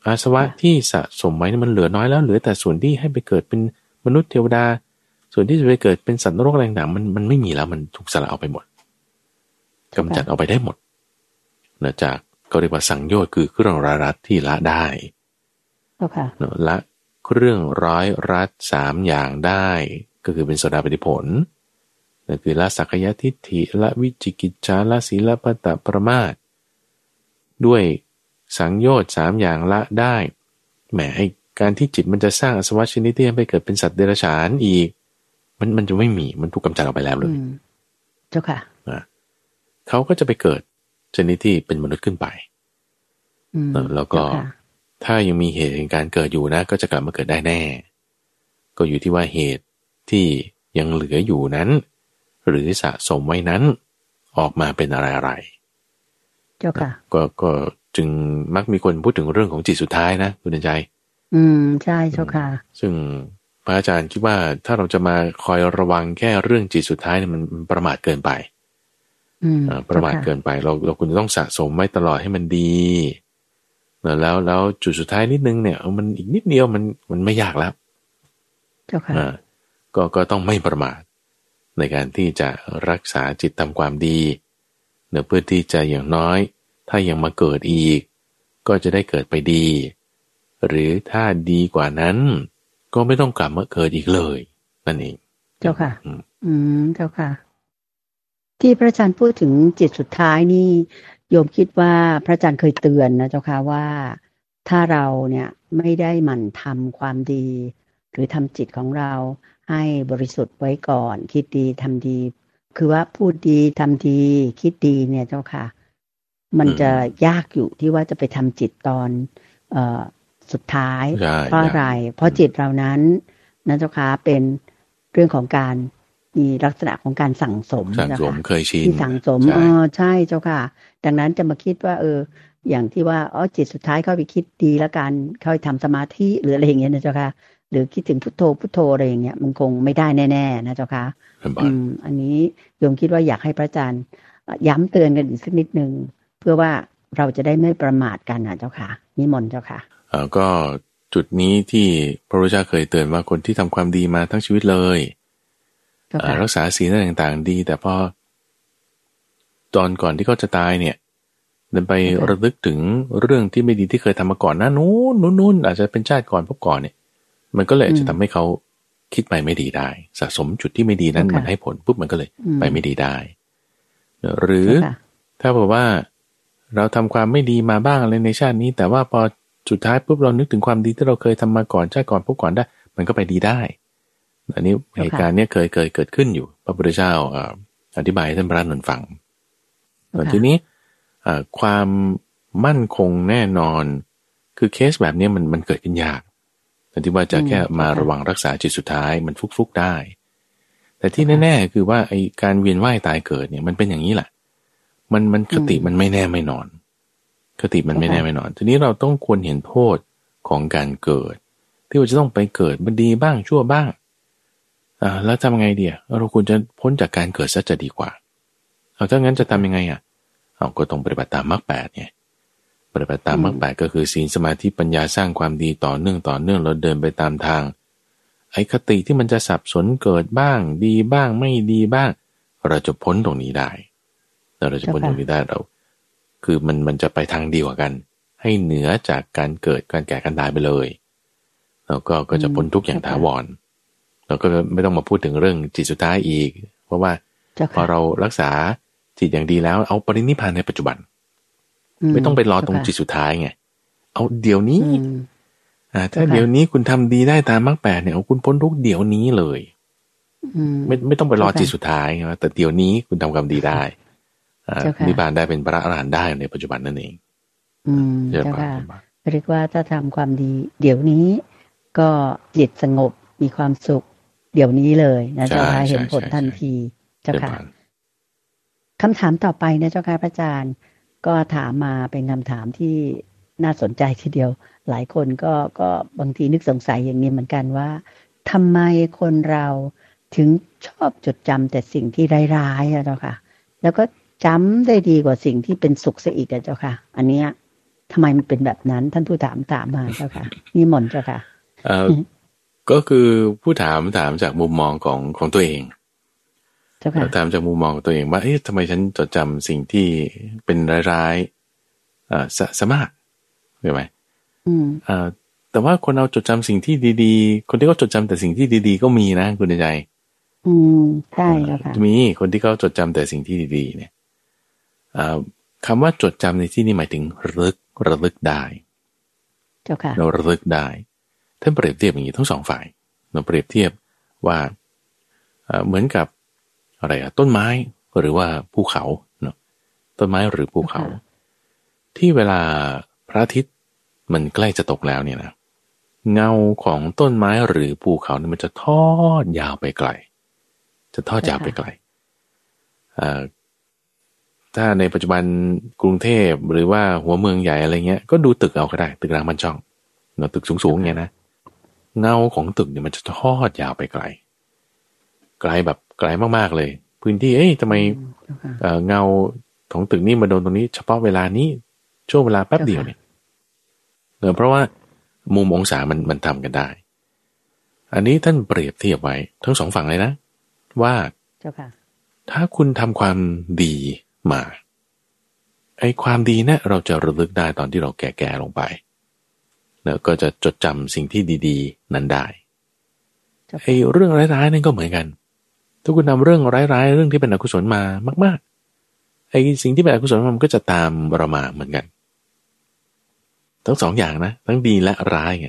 อาสวะที่สะสมไว้มันเหลือน้อยแล้วเหลือแต่ส่วนที่ให้ไปเกิดเป็นมนุษย์เทวดา ส่วนที่จะไปเกิดเป็นสัตว์นรกอะไรต่างมันมันไม่มีแล้วมันถูกสละเอาไปหมดกำจัดเอาไปได้หมดเนื่องจากก็เรียกว่าสังโยชน์คือเครื่องรารัดที่ละได้ละเครื่องร้อยรัดสามอย่างได้ ก็คือเป็นโสดาปฏิผลนั่นคือละสักยทิฏฐิละวิจิกิจชาละศีลปตะประมาทด้วย สังโยชน์สามอย่างละได้ แหมไอการที่จิตมันจะสร้างอสวะชนิดที่ไปเกิดเป็นสัตว์เดรัจฉานอีก มันมันจะไม่มีมันถูกกำจัดออกไปแล้วเลยเจ้าค่ะเขาก็จะไปเกิดชนิดที่เป็นมนุษย์ขึ้นไปแล้วก็ถ้ายังมีเหตุแห่งการเกิดอยู่นะ ก็จะกลับมาเกิดได้แน่ ก็อยู่ที่ว่าเหตุที่ยังเหลืออยู่นั้น หรือสะสมไว้นั้น ออกมาเป็นอะไรอะไรเจ้าค่ะก็ก็ จึงมักมีคนพูดถึงเรื่องของจิตสุดท้ายนะคุณใจ อืมใช่เจ้าค่ะ ซึ่งพระอาจารย์คิดว่าถ้าเราจะมาคอยระวังแค่เรื่องจิตสุดท้ายเนี่ยมันประมาทเกินไปอืมประมาทเกินไป เราเราควรจะต้องสะสมไว้ตลอดให้มันดีแล้วแล้วจุดสุดท้ายนิดนึงเนี่ยมันอีกนิดเดียวมันมันไม่ยากแล้วเจ้าค่ะก็ก็ต้องไม่ประมาทในการที่จะรักษาจิตทำความดีเนื่อเพื่อที่จะอย่างน้อย ถ้ายังมาเกิดอีก ก็จะได้เกิดไปดี หรือถ้าดีกว่านั้น ก็ไม่ต้องกลับมาเกิดอีกเลย นั่นเอง เจ้าค่ะ อืมเจ้าค่ะ ที่พระอาจารย์พูดถึงจิตสุดท้ายนี่โยมคิดว่าพระอาจารย์เคยเตือนนะเจ้าค่ะว่าถ้าเราเนี่ยไม่ได้หมั่นทำความดี หรือทำจิตของเราให้บริสุทธิ์ไว้ก่อน คิดดีทำดี คือว่าพูดดีทำดี คิดดีเนี่ยเจ้าค่ะ มันจะยากอยู่ที่ว่าจะไปทำจิตตอนเอสุดท้ายเพราะอะไร เพราะจิตเรานั้นนะเจ้าค่ะเป็นเรื่องของการมีลักษณะของการสั่งสมสั่งสมเคยชินที่สั่งสมอ๋อใช่เจ้าค่ะ ดังนั้นจะมาคิดว่า เออ อย่างที่ว่าอ๋อจิตสุดท้ายเข้าไปคิดดีแล้วการเข้าไปทำสมาธิหรืออะไรอย่างเงี้ยนะเจ้าค่ะ หรือคิดถึงพุทโธพุทโธอะไรอย่างเงี้ยมันคงไม่ได้แน่ๆนะเจ้าค่ะอืมอันนี้โยมคิดว่าอยากให้พระอาจารย์ ย้ำเตือนกันอีกสักนิดนึง เพื่อว่าเราจะได้ไม่ประมาทกันนะเจ้าค่ะ นิมนต์เจ้าค่ะเออก็จุดนี้ที่พระพุทธเจ้าเคยเตือนว่าคนที่ทำความดีมาทั้งชีวิตเลยรักษาศีลต่างๆดี แต่พอตอนก่อนที่เขาจะตายเนี่ยเดินไประลึกถึงเรื่องที่ไม่ดีที่เคยทำมาก่อนนะนู้นนู้นอาจจะเป็นชาติก่อนพบก่อนเนี่ย มันก็เลยจะทำให้เขาคิดไปไม่ดีได้ สะสมจุดที่ไม่ดีนั้นมันให้ผลปุ๊บมันก็เลยไปไม่ดีได้ หรือถ้าบอกว่า เราทำความไม่ดีมาบ้างอะไรในชาตินี้ แต่ว่าพอสุดท้ายปุ๊บเรานึกถึงความดีที่เราเคยทำมาก่อนชาติก่อนพบก่อนได้ มันก็ไปดีได้อันนี้เหตุการณ์เนี้ยเคยเคยเกิดขึ้นอยู่ พระพุทธเจ้าอธิบายท่านพระนนฟังทีนี้ความมั่นคงแน่นอน คือเคสแบบนี้มันมันเกิดขึ้นยากแต่ที่ว่าจะแค่มาระวังรักษาจิตสุดท้ายมันฟุกๆได้ แต่ที่แน่ ๆ คือว่าไอการเวียนว่ายตายเกิดเนี่ยมันเป็นอย่างนี้แหละ มันมันคติมันไม่แน่ไม่นอน คติมันไม่แน่ไม่นอน ทีนี้เราต้องควรเห็นโทษของการเกิด ที่ว่าจะต้องไปเกิดมันดีบ้างชั่วบ้างอ่าแล้วทำไงเดียเราควรจะพ้นจากการเกิดซะจะดีกว่าเอาถ้างั้นจะทำยังไงอะเอาก็ต้องปฏิบัติตามมรรคแปดไงปฏิบัติตามมรรคแปดก็คือศีลสมาธิปัญญาสร้างความดีต่อเนื่องต่อเนื่องเราเดินไปตามทาง ไอ้คติที่มันจะสับสนเกิดบ้าง ดีบ้างไม่ดีบ้าง เราจะพ้นตรงนี้ได้ เราจะพ้นตรงนี้ได้เรา คือมันมันจะไปทางเดียวกัน ให้เหนือจากการเกิดการแก่การตายไปเลยแล้วก็ก็จะพ้นทุกอย่างถาวรเราก็ไม่ต้องมาพูดถึงเรื่องจิตสุดท้ายอีก เพราะว่าพอเรารักษาจิตอย่างดีแล้ว เอาปรินิพานในปัจจุบัน ไม่ต้องไปรอตรงจิตสุดท้ายไงเอาเดี๋ยวนี้อ่าถ้าเดี๋ยวนี้คุณทำดีได้ตามมรรคแปดเนี่ยเอาคุณพ้นทุกเดี๋ยวนี้เลยไม่ไม่ต้องไปรอจิตสุดท้ายนะแต่เดี๋ยวนี้คุณทำความดีได้อ่า นิพพานได้เป็นพระอรหันต์ได้ในปัจจุบันนั่นเอง อืมเจ้าค่ะเรียกว่าถ้าทำความดี เดี๋ยวนี้ ก็จิตสงบมีความสุข เดี๋ยวนี้เลยนะเจ้าค่ะเห็นผลทันทีเจ้าค่ะคำถามต่อไปนะเจ้าค่ะพระอาจารย์ ก็ถามมาเป็นคำถามที่น่าสนใจทีเดียว หลายคนก็ก็บางทีนึกสงสัยอย่างนี้เหมือนกันว่าทำไมคนเราถึงชอบจดจำแต่สิ่งที่ร้ายๆอะเจ้าค่ะ แล้วก็ จำได้ดีกว่าสิ่งที่เป็นสุขเสียอีกอะเจ้าค่ะ อันเนี้ยทำไมมันเป็นแบบนั้น ท่านผู้ถามถามมาเจ้าค่ะนี่หมนเจ้าค่ะก็คือผู้ถามถามจากมุมมองของของตัวเองถามจากมุมมองตัวเองว่า เอ๊ะทำไมฉันจดจำสิ่งที่เป็นร้ายๆอ่าสมากใช่ไหมอ่าแต่ว่าคนเอาจดจำสิ่งที่ดีๆ คนที่เขาจดจำแต่สิ่งที่ดีๆ ก็มีนะคุณใจ อืม ใช่แล้วค่ะ มีคนที่เขาจดจำแต่สิ่งที่ดีๆ เนี่ย คำว่าจดจำในที่นี้หมายถึงระลึกระลึกได้เจ้าค่ะเราระลึกได้ท่านเปรียบเทียบอย่างนี้ทั้งสองฝ่ายเราเปรียบเทียบว่าเหมือนกับอะไรอะต้นไม้หรือว่าภูเขาเนาะต้นไม้หรือภูเขา ที่เวลาพระอาทิตย์มันใกล้จะตกแล้วเนี่ยนะเงาของต้นไม้หรือภูเขาเนี่ยมันจะทอดยาวไปไกล จะทอดยาวไปไกล ถ้าในปัจจุบันกรุงเทพหรือว่าหัวเมืองใหญ่อะไรเงี้ย ก็ดูตึกเอาก็ได้ ตึกรางมันช่องเนาะตึกสูงๆเงี้ยนะเงาของตึกเนี่ยมันจะทอดยาวไปไกล ไกลแบบไกลมากๆเลย พื้นที่เอ้ยทำไมเงาของตึกนี้มาโดนตรงนี้เฉพาะเวลานี้ช่วงเวลาแป๊บเดียวเนี่ยเนื่อเพราะว่ามุมองศามันมันทำกันได้ อันนี้ท่านเปรียบเทียบไว้ทั้งสองฝั่งเลยนะ ว่าถ้าคุณทำความดี มา ไอ้ความดีเนะี่ยเราจะระลึกได้ตอนที่เราแก่ๆลงไป แล้วก็จะจดจำสิ่งที่ดีๆ นั้นได้ไอ้เรื่องร้ายๆนั่นก็เหมือนกัน ถ้าคุณนำเรื่องร้ายๆ เรื่องที่เป็นอกุศลมามากๆ ไอ้สิ่งที่เป็นอกุศลมันก็จะตามเรามาเหมือนกัน ทั้งสองอย่างนะ ทั้งดีและร้ายไง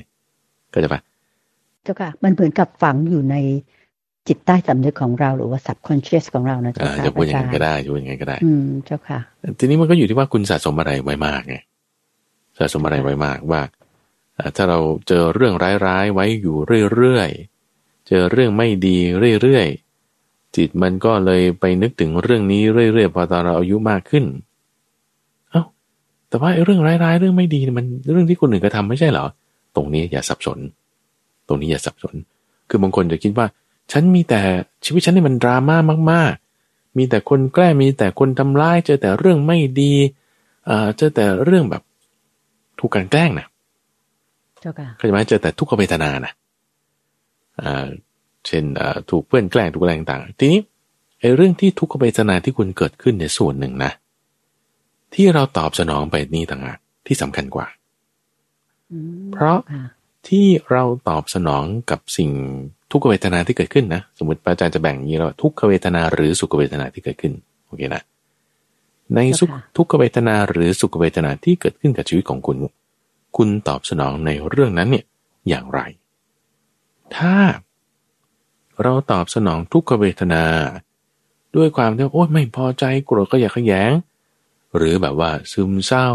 ก็จะปะเจ้าค่ะ มันเหมือนกับฝังอยู่ใน จิตใต้สำนึกของเราหรือว่า subconscious ของเรานะเจ้าค่ะจะพูดอย่างนั้นก็ได้จะพูดอย่างนั้นก็ได้ อืมเจ้าค่ะ ทีนี้มันก็อยู่ที่ว่าคุณสะสมอะไรไว้มากไงสะสมอะไรไว้มากว่าถ้าเราเจอเรื่องร้ายๆไว้อยู่เรื่อยๆ เจอเรื่องไม่ดีเรื่อยๆ จิตมันก็เลยไปนึกถึงเรื่องนี้เรื่อยๆ พอตอนเราอายุมากขึ้น เอา้า แต่ว่าเรื่องร้ายๆ เรื่องไม่ดีมันเรื่องที่คนอื่นกระทาไม่ใช่เหรอ ตรงนี้อย่าสับสน ตรงนี้อย่าสับสน คือบางคนจะคิดว่า ฉันมีแต่ชีวิตฉันนี่มันดราม่ามาก ๆ มีแต่คนแกล้มีแต่คนทำร้าย เจอแต่เรื่องไม่ดีอ่าเจอแต่เรื่องแบบถูกกันแกล้งนะเข้าใจไหมเจอแต่ทุกขเวทนานะอ่าเช่นถูกเพื่อนแกล้งถูกอะไรต่างๆทีนี้ไอ้เรื่องที่ทุกขเวทนาที่คุณเกิดขึ้นในส่วนหนึ่งนะ ที่เราตอบสนองไปนี่ต่างหากที่สำคัญกว่า เพราะที่เราตอบสนองกับสิ่ง ทุกขเวทนาที่เกิดขึ้นนะ สมมติอาจารย์จะแบ่งอย่างนี้เราทุกขเวทนาหรือสุขเวทนาที่เกิดขึ้นโอเคนะในสุขทุกขเวทนาหรือสุขเวทนาที่เกิดขึ้นกับชีวิตของคุณ คุณตอบสนองในเรื่องนั้นเนี่ยอย่างไร ถ้าเราตอบสนองทุกขเวทนา ด้วยความที่โอ้ไม่พอใจโกรธก็อยากขยง หรือแบบว่าซึมเศร้า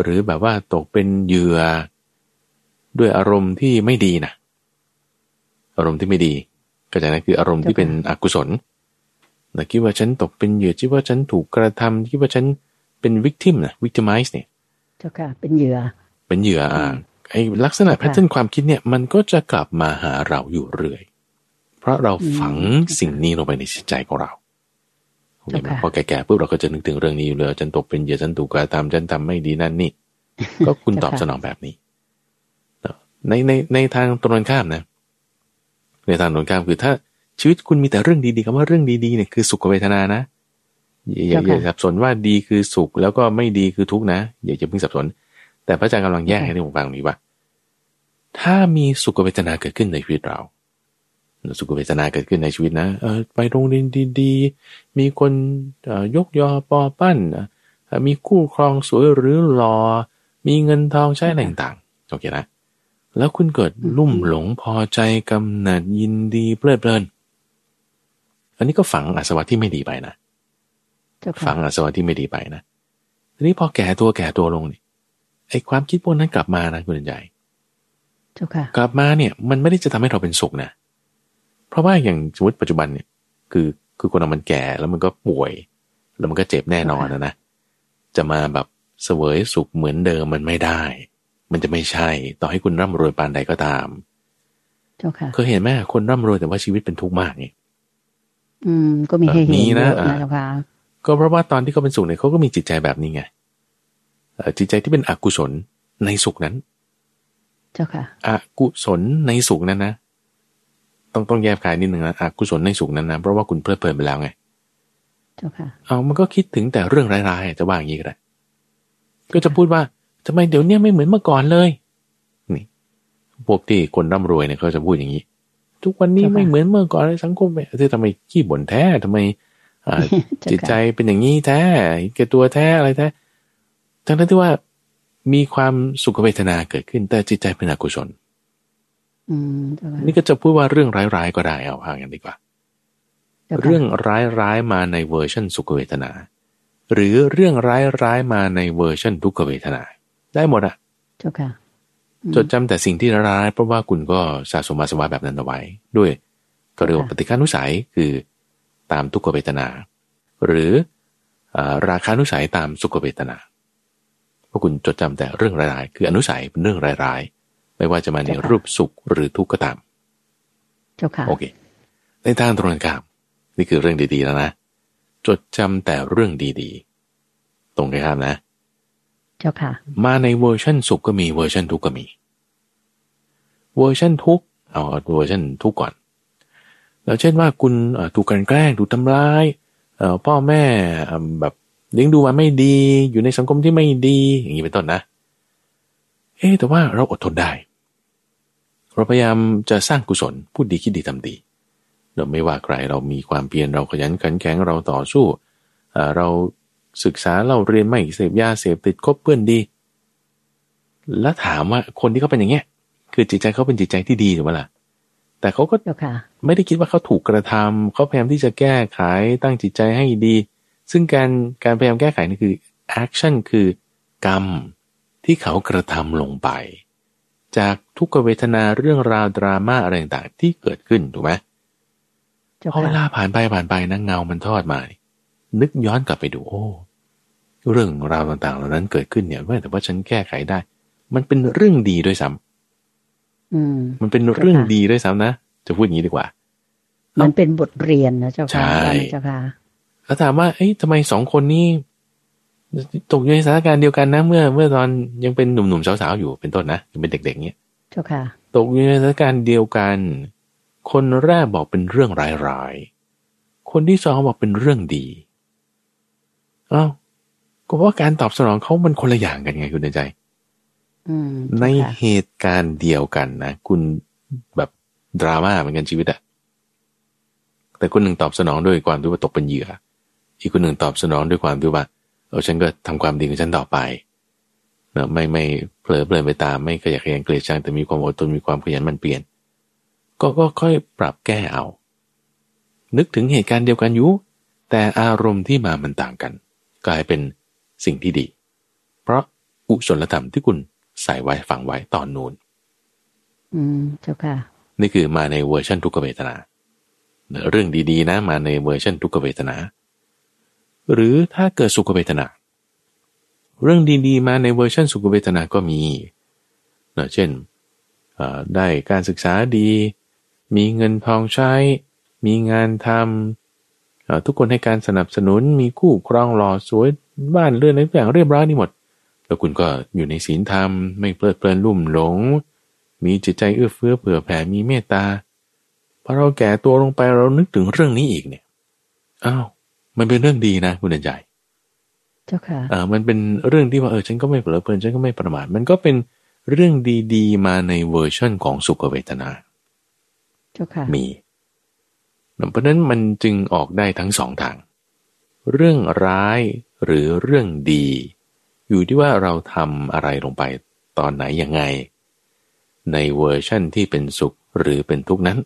หรือแบบว่าตกเป็นเหยื่อ ด้วยอารมณ์ที่ไม่ดีนะ อารมณ์ที่ไม่ดี ก็จะนั่นคืออารมณ์ที่เป็นอกุศลนะคิดว่าฉันตกเป็นเหยื่อคิดว่าฉันถูกกระทำคิดว่าฉันเป็นวิกทิมนะวิกติมิสเนี่ยเจ้าค่ะเป็นเหยื่อ เป็นเหยื่ออ่าไอ้ลักษณะแพทเทิร์นความคิดเนี่ยมันก็จะกลับมาหาเราอยู่เรื่อย เพราะเราฝังสิ่งนี้ลงไปในจิตใจของเราโอเคไหมพอแก่ๆปุ๊บเราก็จะนึกถึงเรื่องนี้อยู่เลยฉันตกเป็นเหยื่อฉันถูกกระทำฉันทำไม่ดีนั่นนี่ ก็คุณตอบสนองแบบนี้ในในในทางตรงข้ามนะ ในทางตรงข้ามคือถ้าชีวิตคุณมีแต่เรื่องดีๆคำว่าเรื่องดีๆเนี่ยคือสุขเวทนานะอย่าอย่าสับสนว่าดีคือสุขแล้วก็ไม่ดีคือทุกข์นะอย่าจะเพิ่งสับสน แต่พระอาจารย์กำลังแยกให้ได้ผมฟังนี้ว่า ถ้ามีสุขเวทนาเกิดขึ้นในชีวิตเราสุขเวทนาเกิดขึ้นในชีวิตนะเออไปโรงเรียนดีๆ มีคนยกยอปอปั้นมีคู่ครองสวยหรือหลอ่อมีเงินทองใช้อะไรต่างๆโอเคนะ แล้วคุณเกิดลุ่มหลงพอใจกำหนัดยินดีเพลิดเพลิน อันนี้ก็ฝังอาสวะที่ไม่ดีไปนะฝังอาสวะที่ไม่ดีไปนะทีนี้พอแก่ตัวแก่ตัวลงนี่ไอ้ความคิดพวกนั้นกลับมานะคุณใหญ่กลับมาเนี่ย มันไม่ได้จะทำให้เราเป็นสุขนะเพราะว่าอย่างสมมติปัจจุบันเนี่ย คือคือคนเรามันแก่แล้วมันก็ป่วย แล้วมันก็เจ็บแน่นอนนะนะจะมาแบบเสวยสุขเหมือนเดิมมันไม่ได้ มันจะไม่ใช่ ต่อให้คุณร่ำรวยปานใดก็ตามเจ้าค่ะเคยเห็นไหมคนร่ำรวยแต่ว่าชีวิตเป็นทุกข์มากนี่อืม ก็มีให้เห็นนะเจ้าค่ะก็เพราะว่าตอนที่เขาเป็นสุขเนี่ยเขาก็มีจิตใจแบบนี้ไงจิตใจที่เป็นอกุศลในสุขนั้น เจ้าค่ะอกุศลในสุขนั้นนะต้องต้องแยกขายนิดหนึ่งนะอกุศลในสุขนั้นนะเพราะว่าคุณเพลิดเพลินไปแล้วไง เจ้าค่ะ เอามันก็คิดถึงแต่เรื่องร้ายๆจะว่าอย่างนี้ก็ได้ก็จะพูดว่า ทำไมเดี๋ยวนี้ไม่เหมือนเมื่อก่อนเลย นี่ พวกที่คนร่ำรวยเนี่ยเขาจะพูดอย่างนี้ ทุกวันนี้ไม่เหมือนเมื่อก่อนเลยสังคมแบบที่ทำไมขี้บ่นแท้ทำไมจิตใจเป็นอย่างนี้แท้เกตัวแท้อะไรแท้ทั้งนั้นที่ว่ามีความสุขเวทนาเกิดขึ้น แต่จิตใจเป็นอกุศลนี่ก็จะพูดว่าเรื่องร้ายๆก็ได้เอาพากันดีกว่า เรื่องร้ายๆมาในเวอร์ชันสุขเวทนา หรือเรื่องร้ายๆมาในเวอร์ชันทุกขเวทนา ได้หมดอะเจ้าค่ะจดจำแต่สิ่งที่ร้ายเพราะว่าคุณก็สะสมมาสวะแบบนั้นเอาไว้ ด้วยก็เรียกว่าปฏิฆานุสัยคือตามทุกขเวทนา หรือราคานุสัยตามสุขเวทนาเพราะคุณจดจำแต่เรื่องร้ายๆคืออนุสัยเป็นเรื่องร้ายๆไม่ว่าจะมาในรูปสุขหรือทุกข์ก็ตาม เจ้าค่ะโอเคในทางตรงกันข้ามนี่คือเรื่องดีๆแล้วนะจดจำแต่เรื่องดีๆ ตรงกันข้ามนะ เจ้าค่ะ มาในเวอร์ชันสุขก็มีเวอร์ชันทุกข์ก็มี เวอร์ชันทุกข์เอาเวอร์ชันทุกข์ก่อนแล้วเช่นว่าคุณถูกกลั่นแกล้งถูกทำร้ายพ่อแม่แบบเลี้ยงดูมาไม่ดีอยู่ในสังคมที่ไม่ดี อย่างนี้เป็นต้นนะ เอ๊แต่ว่าเราอดทนได้ เราพยายามจะสร้างกุศลพูดดีคิดดีทำดีเราไม่ว่าใครเรามีความเพียรเราขยันขันแข็งเราต่อสู้เรา ศึกษาเราเรียนไม่เสพยาเสพติดคบเพื่อนดี แล้วถามว่าคนที่เขาเป็นอย่างเงี้ย คือจิตใจเขาเป็นจิตใจที่ดีถูกไหมล่ะแต่เขาก็ไม่ได้คิดว่าเขาถูกกระทำเขาพยายามที่จะแก้ไขตั้งจิตใจให้ดี ซึ่งการการพยายามแก้ไขนี่คือ action คือกรรมที่เขากระทำลงไป จากทุกขเวทนาเรื่องราวดราม่าอะไรต่างๆที่เกิดขึ้นถูกไหมพอเวลาผ่านไปผ่านไปนะเงามันทอดมา นึกย้อนกลับไปดูโอ้ เรื่องราวต่างๆ เหล่านั้นเกิดขึ้นเนี่ยไม่แต่ว่าฉันแก้ไขได้ มันเป็นเรื่องดีด้วยซ้ำมันเป็นเรื่องดีด้วยซ้ำนะจะพูดอย่างนี้ดีกว่า มันเป็นบทเรียนนะเจ้าค่ะเจ้าค่ะแล้วถามว่าเอ้ยทำไมสองคนนี้ตกอยู่ในสถานการณ์เดียวกันนะ เมื่อ เมื่อตอนยังเป็นหนุ่มๆสาวๆอยู่เป็นต้นนะยังเป็นเด็กๆเนี้ยเจ้าค่ะ ตกอยู่ในสถานการณ์เดียวกัน คนแรกบอกเป็นเรื่องร้ายๆคนที่สองบอกเป็นเรื่องดีอ้าว ก็เพราะว่าการตอบสนองเขามันคนละอย่างกันไงคุณใจในเหตุการณ์เดียวกันนะคุณแบบดราม่าเหมือนกันชีวิตอะแต่คนหนึ่งตอบสนองด้วยความที่ว่าตกเป็นเหยื่อ อีกคนหนึ่งตอบสนองด้วยความที่ว่าเออฉันก็ทำความดีของฉันต่อไปเนะไม่ไม่เผลอเปลินไปตามไม่ขยันขยันเกลียดชังแต่มีความอดทนมีความขยันมันเปลี่ยน ก็ก็ค่อยปรับแก้เอา นึกถึงเหตุการณ์เดียวกันอยู่แต่อารมณ์ที่มามันต่างกัน กลายเป็น สิ่งที่ดี เพราะกุศลธรรมที่คุณใส่ไว้ฝังไว้ตอนนู้นอืมเจ้าค่ะ นี่คือมาในเวอร์ชันทุกขเวทนา เรื่องดีๆ นะ มาในเวอร์ชันทุกขเวทนา หรือถ้าเกิดสุขเวทนา เรื่องดีๆ มาในเวอร์ชันสุขเวทนาก็มีนะเช่นได้การศึกษาดี มีเงินทองใช้ มีงานทำ ทุกคนให้การสนับสนุนมีคู่ครองหล่อสวยบ้านเรือนอะไรอย่างเรียบร้อยนี่หมด แล้วคุณก็อยู่ในศีลธรรม ไม่เพลิดเพลินลุ่มหลง มีจิตใจเอื้อเฟื้อเผื่อแผ่มีเมตตาพอเราแก่ตัวลงไปเรานึกถึงเรื่องนี้อีกเนี่ยอ้าวมันเป็นเรื่องดีนะ คุณเดินใจเจ้าค่ะอ่ามันเป็นเรื่องที่ว่าเออฉันก็ไม่เผลอเพลินฉันก็ไม่ประมาทมันก็เป็นเรื่องดีๆ มาในเวอร์ชั่นของสุขเวทนา เจ้าค่ะมี เพราะนั้นมันจึงออกได้ทั้งสองทาง เรื่องร้ายหรือเรื่องดี อยู่ที่ว่าเราทำอะไรลงไปตอนไหนยังไง ในเวอร์ชั่นที่เป็นสุขหรือเป็นทุกข์นั้น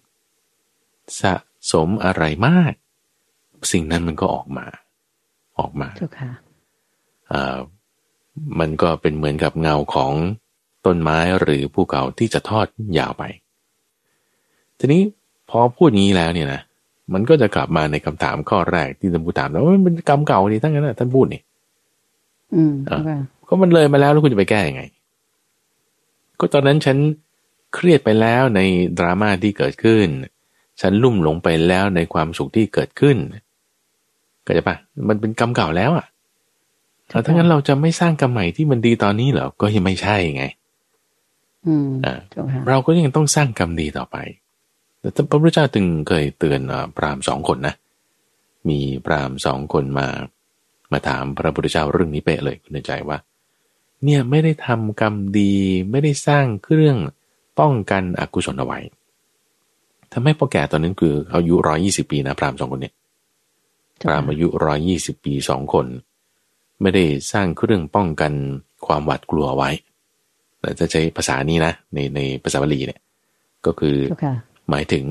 สะสมอะไรมาก สิ่งนั้นมันก็ออกมา ออกมาเจ้าค่ะมันก็เป็นเหมือนกับเงาของต้นไม้หรือภูเขาที่จะทอดยาวไป ทีนี้พอพูดงี้แล้วเนี่ยนะ มันก็จะกลับมาในคำถามข้อแรกที่ท่านผู้ถามแล้วมันเป็นกรรมเก่าดีทั้งนั้นนะท่านพูดนี่อืมก็มันเลยมาแล้วแล้วคุณจะไปแก้ยังไง ก็ตอนนั้นฉันเครียดไปแล้วในดราม่าที่เกิดขึ้น ฉันลุ่มหลงไปแล้วในความสุขที่เกิดขึ้นก็จะปะมันเป็นกรรมเก่าแล้วอะถ้างั้นเราจะไม่สร้างกรรมใหม่ที่มันดีตอนนี้เหรอก็ยังไม่ใช่ไงอ่าเราก็ยังต้องสร้างกรรมดีต่อไป แต่พระพุทธเจ้าตึงเคยเตือนพรามสองคนนะ มีพรามสองคนมา มาถามพระพุทธเจ้าเรื่องนี้เป๊ะเลยคุณใจว่า เนี่ยไม่ได้ทำกรรมดีไม่ได้สร้างเครื่องป้องกันอกุศลเอาไว้ทำให้พอแก่ตอนนั้นคือเขาอายุร้อยี่สิบปีนะพรามสองคนเนี่ยพรามอายุร้อยี่สิบปีสองคน ไม่ได้สร้างเครื่องป้องกันความหวาดกลัวไว้แต่จะใช้ภาษานี้นะในในภาษาบาลีเนี่ย ก็คือ หมายถึง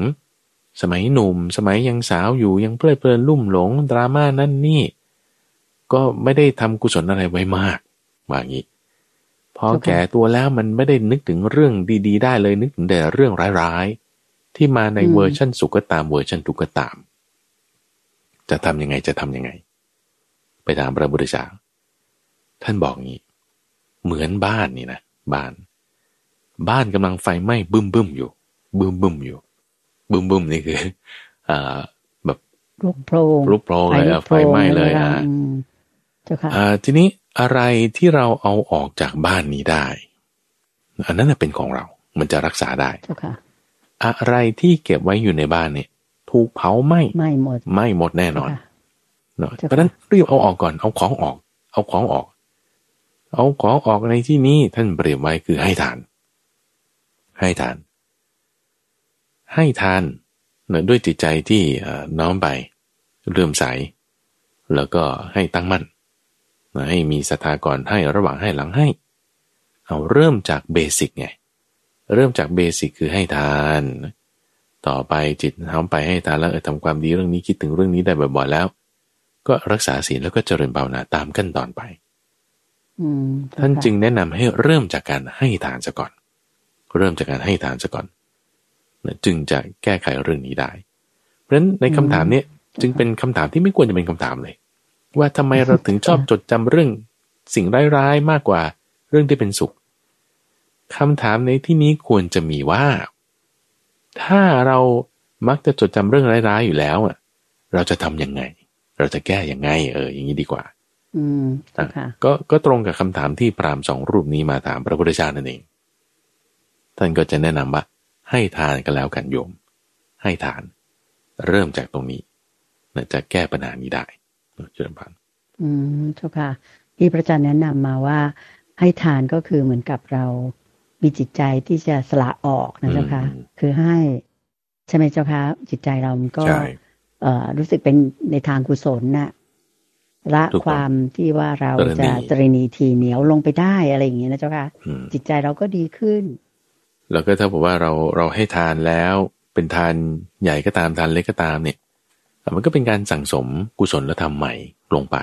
สมัยหนุ่ม สมัยยังสาวอยู่ยังเพลิดเพลินลุ่มหลงดราม่านั่นนี่ ก็ไม่ได้ทำกุศลอะไรไว้มากว่างี้พอแก่ตัวแล้วมันไม่ได้นึกถึงเรื่องดี ๆ ได้เลยนึกถึงแต่เรื่องร้ายๆ ที่มาในเวอร์ชันสุขก็ตามเวอร์ชันทุกข์ก็ตาม จะทำยังไงจะทำยังไง ไปถามพระบุตรเจ้าท่านบอกงี้ เหมือนบ้านนี่นะบ้าน บ้านกำลังไฟไหม้บึ้มบึ้มอยู่ บึ้มบึ้มอยู่ บึ้มบึ้มนี่คืออ่าแบบลุกโพลงลุกโพลงเลยไฟไหม้เลยอะอ่าทีนี้อะไรที่เราเอาออกจากบ้านนี้ได้ อันนั้นเป็นของเรา มันจะรักษาได้อะไรที่เก็บไว้อยู่ในบ้านเนี่ย ถูกเผาไหม้ไม่หมดไม่หมดแน่นอนเนาะเพราะนั้นรีบเอาออกก่อน เอาของออก เอาของออก เอาของออกในที่นี้ท่านเปรียบไว้คือให้ทาน ให้ทาน ให้ทานเนื่อด้วยจิตใจที่น้อมไปเรื่มใส แล้วก็ให้ตั้งมั่นให้มีศรัทธาก่อนให้ระหว่างให้หลังให้ เอาเริ่มจากเบสิกไง เริ่มจากเบสิกคือให้ทาน ต่อไปจิตทำไปให้ทานแล้วทำความดีเรื่องนี้คิดถึงเรื่องนี้ได้บ่อยๆแล้ว ก็รักษาศีลแล้วก็เจริญภาวนาตามขั้นตอนไปท่านจึงแนะนำให้เริ่มจากการให้ทานซะก่อน เริ่มจากการให้ทานซะก่อน จึงจะแก้ไขเรื่องนี้ได้ เพราะฉะนั้นในคำถามเนี้ยจึงเป็นคำถามที่ไม่ควรจะเป็นคำถามเลย ว่าทำไมเราถึงชอบจดจำเรื่องสิ่งร้ายๆมากกว่าเรื่องที่เป็นสุขคำถามในที่นี้ควรจะมีว่า ถ้าเรามักจะจดจำเรื่องร้ายๆอยู่แล้วอะ เราจะทํำยังไง เราจะแก้ยังไง เออ อย่างนี้ดีกว่า อืมค่ะก็ก็ตรงกับคำถามที่พราหมณ์สองรูปนี้มาถามพระพุทธเจ้านั่นเองท่านก็จะแนะนำว่า ให้ทานกันแล้วกันโยม ให้ทาน เริ่มจากตรงนี้จะแก้ปัญหานี้ได้เจริญพันอืมเจ้าค่ะที่พระอาจารย์แนะนำมาว่า ให้ทานก็คือเหมือนกับเรา มีจิตใจที่จะสละออกนะเจ้าค่ะคือให้ใช่ไหมเจ้าค่ะจิตใจเราก็เอ่อรู้สึกเป็นในทางกุศลนะ่ะละความที่ว่าเราจะตรณีทีเหนียวลงไปได้อะไรอย่างเงี้ยนะเจ้าค่ะจิตใจเราก็ดีขึ้น แล้วก็ถ้าบอกว่าเราเราให้ทานแล้วเป็นทานใหญ่ก็ตามทานเล็กก็ตามเนี่ย มันก็เป็นการสั่งสมกุศลธรรมใหม่ลงไป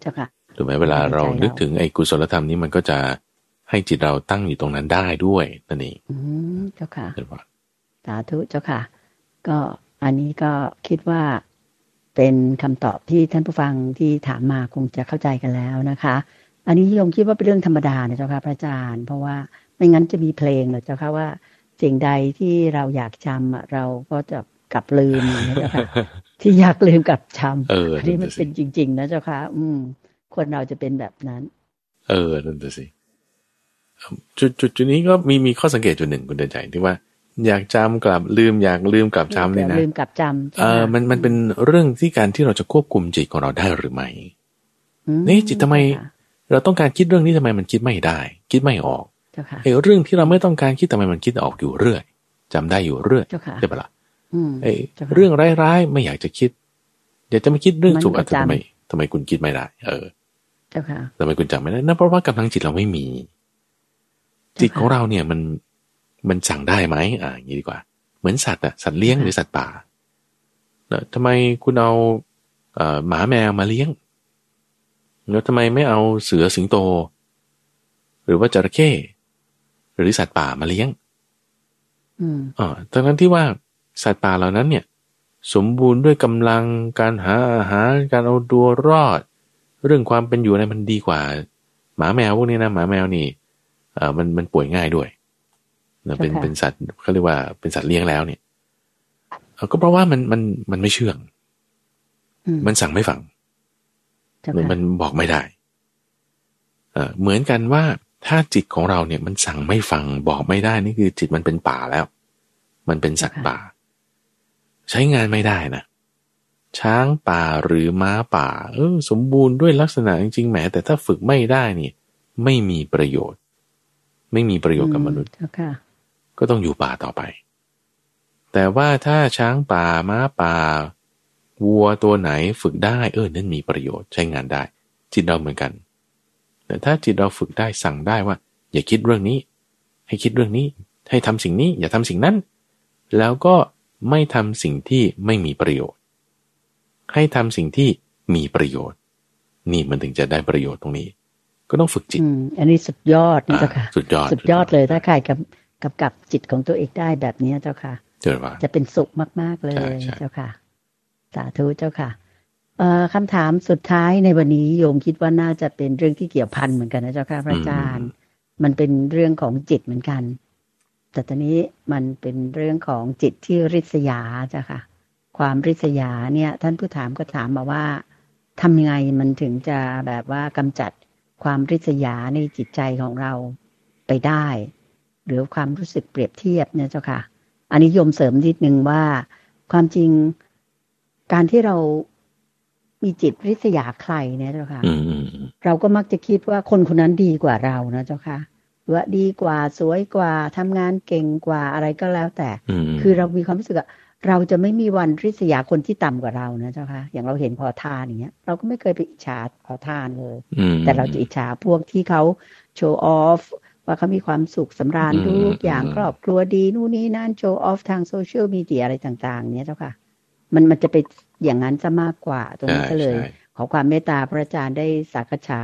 เจ้าค่ะถูกไหมเวลาเรานึกถึงไอ้กุศลธรรมนี้มันก็จะให้จิตเราตั้งอยู่ตรงนั้นได้ด้วยนั่นเองอืมเจ้าค่ะสาธุเจ้าค่ะ ก็อันนี้ก็คิดว่าเป็นคำตอบที่ท่านผู้ฟังที่ถามมาคงจะเข้าใจกันแล้วนะคะ อันนี้โยมคิดว่าเป็นเรื่องธรรมดานะเจ้าค่ะพระอาจารย์ เพราะว่า ไม่งั้นจะมีเพลงเหรอเจ้าค่ะว่าสิ่งใดที่เราอยากจำเราก็จะกลับลืมนะเจ้าค่ะที่อยากลืมกับจำอันนี้มันเป็นจริง ๆ นะเจ้าค่ะอืมคนเราจะเป็นแบบนั้น เออนั่นสิจุดจุดจุดนี้ก็มีมีข้อสังเกตจุดหนึ่งคุณเดินใจที่ว่าอยากจำกลับลืมอยากลืมกลับจำเลยนะลืมกลับจำเออมันมันเป็นเรื่องที่การที่เราจะควบคุมจิตของเราได้หรือไม่นี่จิตทำไม เราต้องการคิดเรื่องนี้ทำไมมันคิดไม่ได้ คิดไม่ออก ไอ้เรื่องที่เราไม่ต้องการคิดทำไมมันคิดออกอยู่เรื่อยจำได้อยู่เรื่อยใช่ปะล่ะไอ้เรื่องร้ายๆไม่อยากจะคิดอยากจะไม่คิดเรื่องสุขทำไมทำไมคุณคิดไม่ได้ เออทำไมคุณจำไม่ได้นั่นเพราะว่ากำลังจิตเราไม่มี จิตของเราเนี่ยมันมันสั่งได้ไหมอ่าอย่างนี้ดีกว่า เหมือนสัตว์อะสัตว์เลี้ยงหรือสัตว์ป่าแล้วทำไมคุณเอาเอ่อหมาแมวมาเลี้ยงแล้วทำไมไม่เอาเสือสิงโต หรือว่าจระเข้ หรือสัตว์ป่ามาเลี้ยงอ๋อทั้งนั้นที่ว่าสัตว์ป่าเหล่านั้นเนี่ย สมบูรณ์ด้วยกำลังการหาอาหารการเอาตัวรอด เรื่องความเป็นอยู่ในมันดีกว่า หมาแมวพวกนี้นะหมาแมวนี่เอ่อมันมันป่วยง่ายด้วยเป็นเป็นสัตว์เขาเรียกว่าเป็นสัตว์เลี้ยงแล้วเนี่ยก็เพราะว่ามันมันมันไม่เชื่อง มันสั่งไม่ฟังหรือมันบอกไม่ได้ เอเหมือนกันว่า ถ้าจิตของเราเนี่ยมันสั่งไม่ฟังบอกไม่ได้นี่คือจิตมันเป็นป่าแล้ว มันเป็นสัตว์ป่า ใช้งานไม่ได้นะช้างป่าหรือม้าป่า เออ สมบูรณ์ด้วยลักษณะจริงๆแหมแต่ถ้าฝึกไม่ได้นี่ไม่มีประโยชน์ ไม่มีประโยชน์กับมนุษย์ก็ต้องอยู่ป่าต่อไป แต่ว่าถ้าช้างป่าม้าป่า วัวตัวไหนฝึกได้ เออนั่นมีประโยชน์ใช้งานได้ จิตเราเหมือนกัน แต่ถ้าจิตเราฝึกได้สั่งได้ว่า อย่าคิดเรื่องนี้ ให้คิดเรื่องนี้ ให้ทำสิ่งนี้ อย่าทำสิ่งนั้น แล้วก็ไม่ทำสิ่งที่ไม่มีประโยชน์ ให้ทำสิ่งที่มีประโยชน์ นี่มันถึงจะได้ประโยชน์ตรงนี้ ก็ต้องฝึกจิตอันนี้สุดยอดนี่เจ้าค่ะสุดยอดสุดยอดเลยถ้าใครกับกับกับจิตของตัวเองได้แบบนี้เจ้าค่ะจะเป็นสุขมากๆเลยเจ้าค่ะ สาธุเจ้าค่ะ คำถามสุดท้ายในวันนี้โยมคิดว่าน่าจะเป็นเรื่องที่เกี่ยวพันเหมือนกันนะเจ้าค่ะพระอาจารย์ มันเป็นเรื่องของจิตเหมือนกัน แต่ตอนนี้มันเป็นเรื่องของจิตที่ริษยาเจ้าค่ะ ความริษยาเนี่ย ท่านผู้ถามก็ถามมาว่าทำยังไงมันถึงจะแบบว่ากำจัดความริษยาในจิตใจของเราไปได้ หรือความรู้สึกเปรียบเทียบเนี่ยเจ้าค่ะ อันนี้ยมเสริมนิดนึงว่าความจริงการที่เรา มีจิตริษยาใครเนี่ยเจ้าค่ะเราก็มักจะคิดว่าคนคนนั้นดีกว่าเรานะเจ้าค่ะว่าดีกว่าสวยกว่าทำงานเก่งกว่าอะไรก็แล้วแต่ คือเรามีความรู้สึกว่าเราจะไม่มีวันริษยาคนที่ต่ำกว่าเรานะเจ้าค่ะอย่างเราเห็นพอทานอย่างเงี้ย เราก็ไม่เคยไปอิจฉาพอทานเลย แต่เราจะอิจฉาพวกที่เขาโชว์ออฟว่าเขามีความสุขสำราญทุกอย่างครอบครัวดีนู่นนี่นั่นโชว์ออฟทางโซเชียลมีเดียอะไรต่าง ๆ เนี้ยเจ้าค่ะ มันมันจะไป อย่างนั้นจะมากกว่า ตรงนี้ก็เลย ขอความเมตตาพระอาจารย์ได้สักษา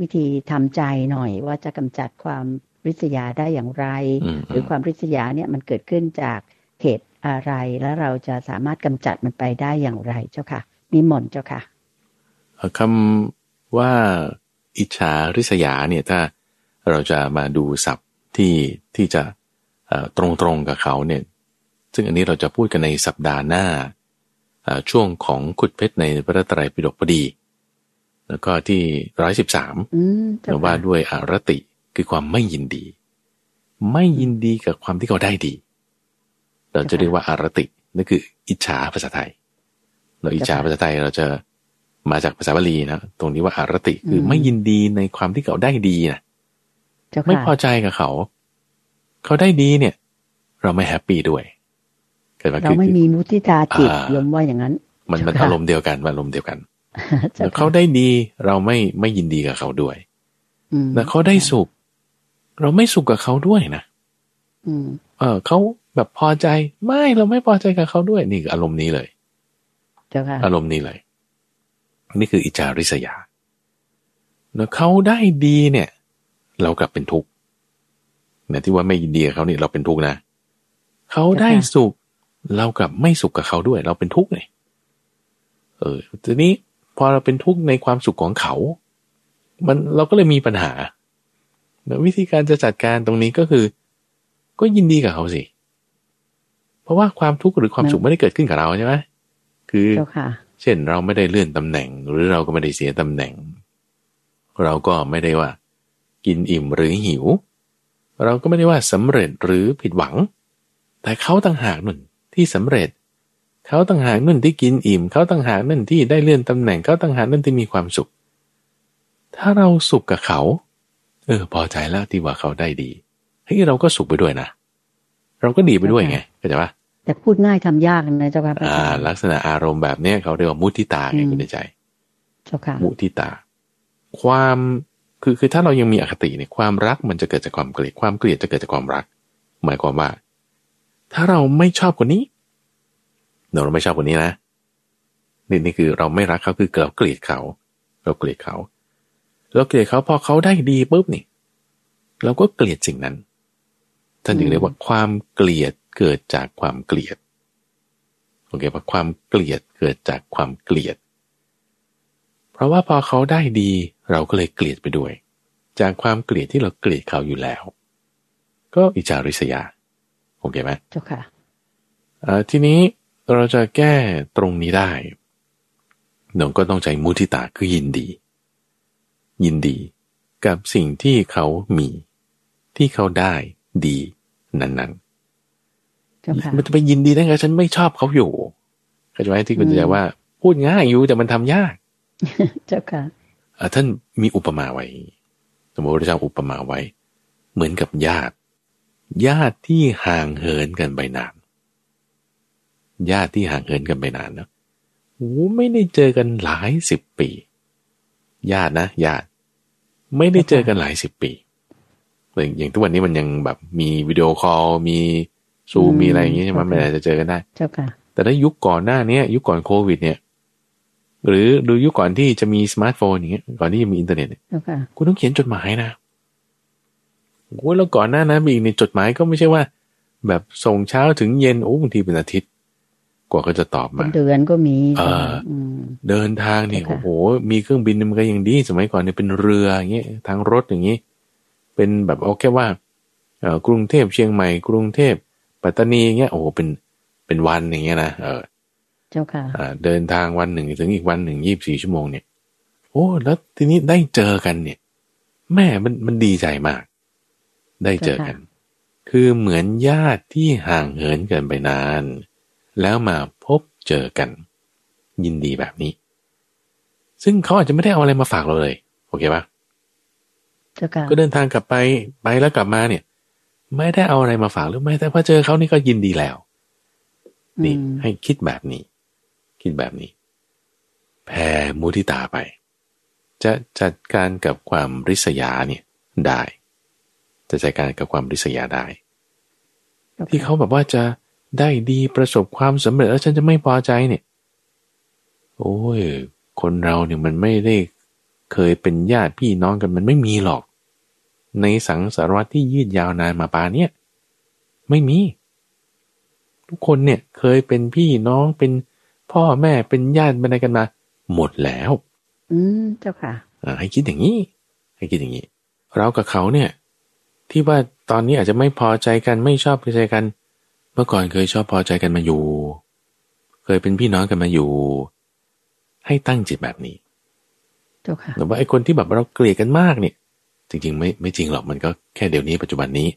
วิธีทำใจหน่อยว่าจะกำจัดความริษยาได้อย่างไร หรือความริษยาเนี่ยมันเกิดขึ้นจากเหตุอะไร แล้วเราจะสามารถกำจัดมันไปได้อย่างไรเจ้าค่ะนิมนต์เจ้าค่ะคำว่าอิจฉาริษยาเนี่ยถ้าเราจะมาดูศัพท์ที่ที่จะตรงตรงกับเขาเนี่ย ซึ่งอันนี้เราจะพูดกันในสัปดาห์หน้า ช่วงของขุดเพชรในพระไตรปิฎกพอดี แล้วก็ที่ร้อยสิบสามว่าด้วยอารติคือความไม่ยินดี ไม่ยินดีกับความที่เขาได้ดี เราจะเรียกว่าอารตินั่นคือ อิจฉาภาษาไทย เราอิจฉาภาษาไทยเราจะมาจากภาษาบาลีนะตรงนี้ว่าอารติคือไม่ยินดีในความที่เขาได้ดีนะไม่พอใจกับเขา เขาได้ดีเนี่ย เราไม่แฮปปี้ด้วย เราไม่มีมุทิตาจิตยมว่าอย่างนั้น มันมันอารมณ์เดียวกันอารมณ์เดียวกันเขาได้ดีเราไม่ไม่ยินดีกับเขาด้วยแต่เขาได้สุข เราไม่สุขกับเขาด้วยนะเออเขาแบบพอใจไม่เราไม่พอใจกับเขาด้วยนี่อารมณ์นี้เลยเจ้าค่ะอารมณ์นี้เลย นี่คืออิจาริษยาแล้วเขาได้ดีเนี่ย เรากลับเป็นทุกข์เนี่ยที่ว่าไม่ดีกับเขานี่เราเป็นทุกข์นะเขาได้สุข เรากลับไม่สุขกับเขาด้วย เราเป็นทุกข์เลยเออ ทีนี้พอเราเป็นทุกข์ในความสุขของเขา มันเราก็เลยมีปัญหา วิธีการจะจัดการตรงนี้ก็คือ ก็ยินดีกับเขาสิราะว่าความทุกข์หรือความสุขไม่ได้เกิดขึ้นกับเราใช่ไหมคือ เช่นเราไม่ได้เลื่อนตำแหน่ง หรือเราก็ไม่ได้เสียตำแหน่ง เราก็ไม่ได้ว่า กินอิ่มหรือหิว เราก็ไม่ได้ว่าสำเร็จหรือผิดหวัง แต่เขาต่างหากนุ่น ที่สำเร็จ เขาต่างหากนุ่นที่กินอิ่ม เขาต่างหากนั่นที่ได้เลื่อนตำแหน่ง เขาต่างหากนั่นที่มีความสุข ถ้าเราสุขกับเขา เออ พอใจแล้วที่ว่าเขาได้ดีเฮ้ยเราก็สุขไปด้วยนะเราก็ดีไปด้วยไงเข้าใจปะแต่พูดง่ายทำยากนะเจ้าค่ะอ่า ลักษณะอารมณ์แบบเนี้ยเขาเรียกว่ามุทิตาไงคุณใจเจ้าค่ะมุทิตา ความคือคือถ้าเรายังมีอคติเนี่ยความรักมันจะเกิดจากความเกลียดความเกลียดจะเกิดจากความรัก หมายความว่า ถ้าเราไม่ชอบคนนี้เราไม่ชอบคนนี้นะนี่นี่คือเราไม่รักเขาคือเราเกลียดเขา เราเกลียดเขา เราเกลียดเขาพอเขาได้ดีปุ๊บนี่ เราก็เกลียดสิ่งนั้นท่านถึงเรียกว่าความเกลียดเกิดจากความเกลียดโอเคปะความเกลียดเกิดจากความเกลียด เพราะว่าพอเขาได้ดีเราก็เลยเกลียดไปด้วย จากความเกลียดที่เราเกลียดเขาอยู่แล้ว ก็อิจาริษยา โอเคไหมเจ้าค่ะทีนี้เราจะแก้ตรงนี้ได้หนงก็ต้องใจมุทิตาคือยินดี ยินดีกับสิ่งที่เขามี ที่เขาได้ดีนั้นๆมันจะไปยินดีได้ไงฉันไม่ชอบเขาอยู่เข้าใจไหมที่คุณจะว่า พูดง่ายอยู่แต่มันทำยากเจ้าค่ะท่านมีอุปมาไว้สมมติพระเจ้าอุปมาไว้ เหมือนกับญาติ ญาติที่ห่างเหินกันไปนาน ญาติที่ห่างเหินกันไปนานนะโอ้ไม่ได้เจอกันหลายสิบปี ญาตินะญาติ ไม่ได้เจอกันหลายสิบปีอย่างทุกวันนี้มันยังแบบมีวิดีโอคอลมีซูมมีอะไรอย่างงี้ใช่ไหมมันอาจจะเจอกันได้เจ้าค่ะแต่ถ้ายุคก่อนหน้านี้ยุคก่อนโควิด เนี่ย หรือดูยุคก่อนที่จะมีสมาร์ทโฟนอย่างเงี้ยก่อนที่จะมีอินเทอร์เน็ตเนี่ยคุณต้องเขียนจดหมายนะ โอ้แล้วก่อนหน้านั้นมีอีกในจดหมายก็ไม่ใช่ว่า แบบส่งเช้าถึงเย็นโอ้บางทีเป็นอาทิตย์ กว่าก็จะตอบมาเดือนก็มีเออเดินทางเนี่ยโอ้โห มีเครื่องบินมันก็ยังดี สมัยก่อนเนี่ยเป็นเรืออย่างเงี้ยทางรถอย่างงี้ เป็นแบบเอาแค่ว่าเออกรุงเทพเชียงใหม่ กรุงเทพปัตตานีเงี้ยโอ้เป็นเป็นวันอย่างเงี้ยนะเออเจ้าค่ะเดินทางวันหนึ่งถึงอีกวันหนึ่งยี่บสี่ชั่วโมงเนี่ย โอ้ แล้วทีนี้ได้เจอกันเนี่ย แม่มันมันดีใจมาก ได้เจอกัน คือเหมือนญาติที่ห่างเหินเกินไปนาน แล้วมาพบเจอกัน ยินดีแบบนี้ ซึ่งเขาอาจจะไม่ได้เอาอะไรมาฝากเราเลย โอเคปะก็เดินทางกลับไปไปแล้วกลับมาเนี่ย ไม่ได้เอาอะไรมาฝากหรือไม่แต่พอเจอเขานี่ก็ยินดีแล้ว นี่ให้คิดแบบนี้ คิดแบบนี้แผ่มุทิตาไป จะจัดการกับความริษยาเนี่ยได้ จะจัดการกับความริษยาได้ ที่เขาแบบว่าจะได้ดีประสบความสำเร็จแล้วฉันจะไม่พอใจเนี่ยโอ้ยคนเราเนี่ยมันไม่ได้เคยเป็นญาติพี่น้องกันมันไม่มีหรอก ในสังสารวัตที่ยืดยาวนานมาปาเนี่ยไม่มี ทุกคนเนี่ยเคยเป็นพี่น้องเป็นพ่อแม่เป็นญาติอะไรกันมา หมดแล้ว อืมเจ้าค่ะให้คิดอย่างนี้ ให้คิดอย่างนี้ เรากับเขาเนี่ย ที่ว่าตอนนี้อาจจะไม่พอใจกันไม่ชอบใจกัน เมื่อก่อนเคยชอบพอใจกันมาอยู่ เคยเป็นพี่น้องกันมาอยู่ ให้ตั้งจิตแบบนี้เจ้าค่ะแต่ว่าไอ้คนที่แบบเราเกลียดกันมากเนี่ย จริง ๆ ไม่ไม่จริงหรอกมันก็แค่เดี๋ยวนี้ปัจจุบันนี้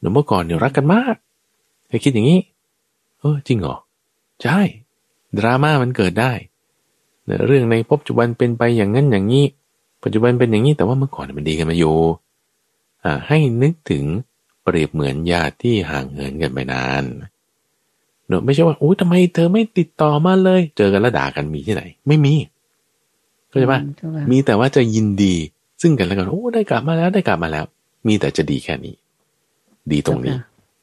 หนุ่มเมื่อก่อนเนี่ยรักกันมากเคยคิดอย่างนี้เออจริงเหรอใช่ดราม่ามันเกิดได้เรื่องในพบจุบันเป็นไปอย่างนั้นอย่างนี้ ปัจจุบันเป็นอย่างนี้แต่ว่าเมื่อก่อนมันดีกันมาอยู่อ่า ให้นึกถึงเปรียบเหมือนญาติที่ห่างเหินกันไปนานเนอะไม่ใช่ว่าโอ้ทำไมเธอไม่ติดต่อมาเลย เจอกันแล้วด่ากันมีที่ไหน ไม่มีเข้าใจปะมีแต่ว่าจะยินดีซึ่งกันและกันโอ้ได้กลับมาแล้วได้กลับมาแล้ว มีแต่จะดีแค่นี้ ดีตรงนี้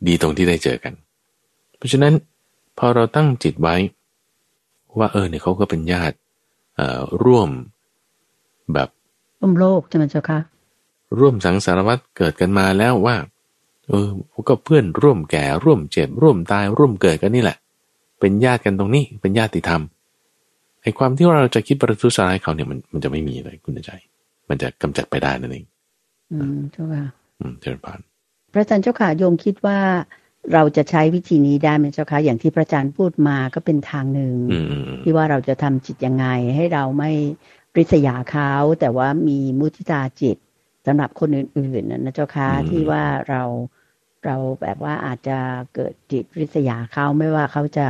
ดีตรงที่ได้เจอกัน เพราะฉะนั้นพอเราตั้งจิตไว้ ว่าเออเนี่ยเขาก็เป็นญาติร่วมแบบร่วมโลกใช่ไหมเจ้าคะ ร่วมสังสารวัตรเกิดกันมาแล้วว่า เออก็เพื่อนร่วมแก่ร่วมเจ็บ ร่วมตายร่วมเกิดกันนี่แหละ เป็นญาติกันตรงนี้ เป็นญาติธรรมไอ้ความที่เราจะคิดประทุษร้ายเขาเนี่ยมันมันจะไม่มีเลยคุณใจ มันจะกำจัดไปได้นั่นเอง อืมเจ้าค่ะอืมเจริญพานพระอาจารย์เจ้าค่ะโยมคิดว่าเราจะใช้วิธีนี้ได้ไหมเจ้าค่ะอย่างที่พระอาจารย์พูดมาก็เป็นทางหนึ่งที่ว่าเราจะทำจิตยังไง ให้เราไม่ริษยาเขาแต่ว่ามีมุทิตาจิต สำหรับคนอื่นๆนะเจ้าค่ะที่ว่าเราเราแบบว่าอาจจะเกิดจิตริษยาเขาไม่ว่าเขาจะ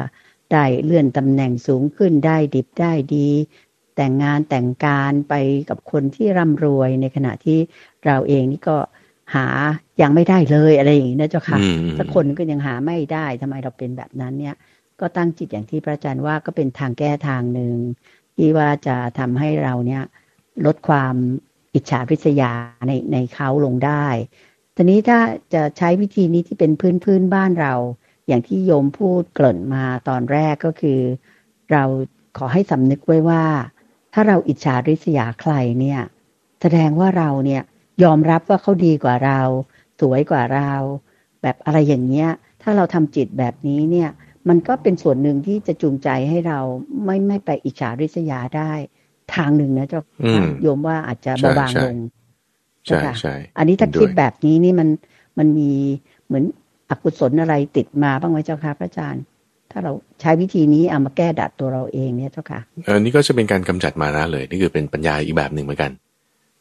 ได้เลื่อนตำแหน่งสูงขึ้นได้ดิบได้ดี แต่งงานแต่งการไปกับคนที่ร่ำรวยในขณะที่เราเองนี่ก็หายังไม่ได้เลยอะไรอย่างนี้นะเจ้าค่ะสักคนก็ยังหาไม่ได้ทำไมเราเป็นแบบนั้นเนี่ย ก็ตั้งจิตอย่างที่พระอาจารย์ว่าก็เป็นทางแก้ทางหนึ่งที่ว่าจะทำให้เราเนี่ยลดความ อิจฉาริษยาในในเขาลงได้ทีนี้ถ้าจะใช้วิธีนี้ที่เป็นพื้นพื้นบ้านเรา อย่างที่โยมพูดเกริ่นมาตอนแรกก็คือ เราขอให้สำนึกไว้ว่า ถ้าเราอิจฉาริษยาใครเนี่ย แสดงว่าเราเนี่ยยอมรับว่าเขาดีกว่าเรา สวยกว่าเรา แบบอะไรอย่างเงี้ย ถ้าเราทำจิตแบบนี้เนี่ย มันก็เป็นส่วนหนึ่งที่จะจูงใจให้เราไม่ไม่ไปอิจฉาริษยาได้ ทางหนึ่งนะเจ้าโยมว่าอาจจะเบาบางลงใช่ใช่อันนี้ถ้าคิดแบบนี้นี่มันมันมีเหมือนอกุศลอะไรติดมาบ้างไหมเจ้าค่ะพระอาจารย์ ถ้าเราใช้วิธีนี้เอามาแก้ดัดตัวเราเองเนี่ยเจ้าค่ะอันนี้ก็จะเป็นการกำจัดมานะเลย นี่คือเป็นปัญญาอีกแบบหนึ่งเหมือนกัน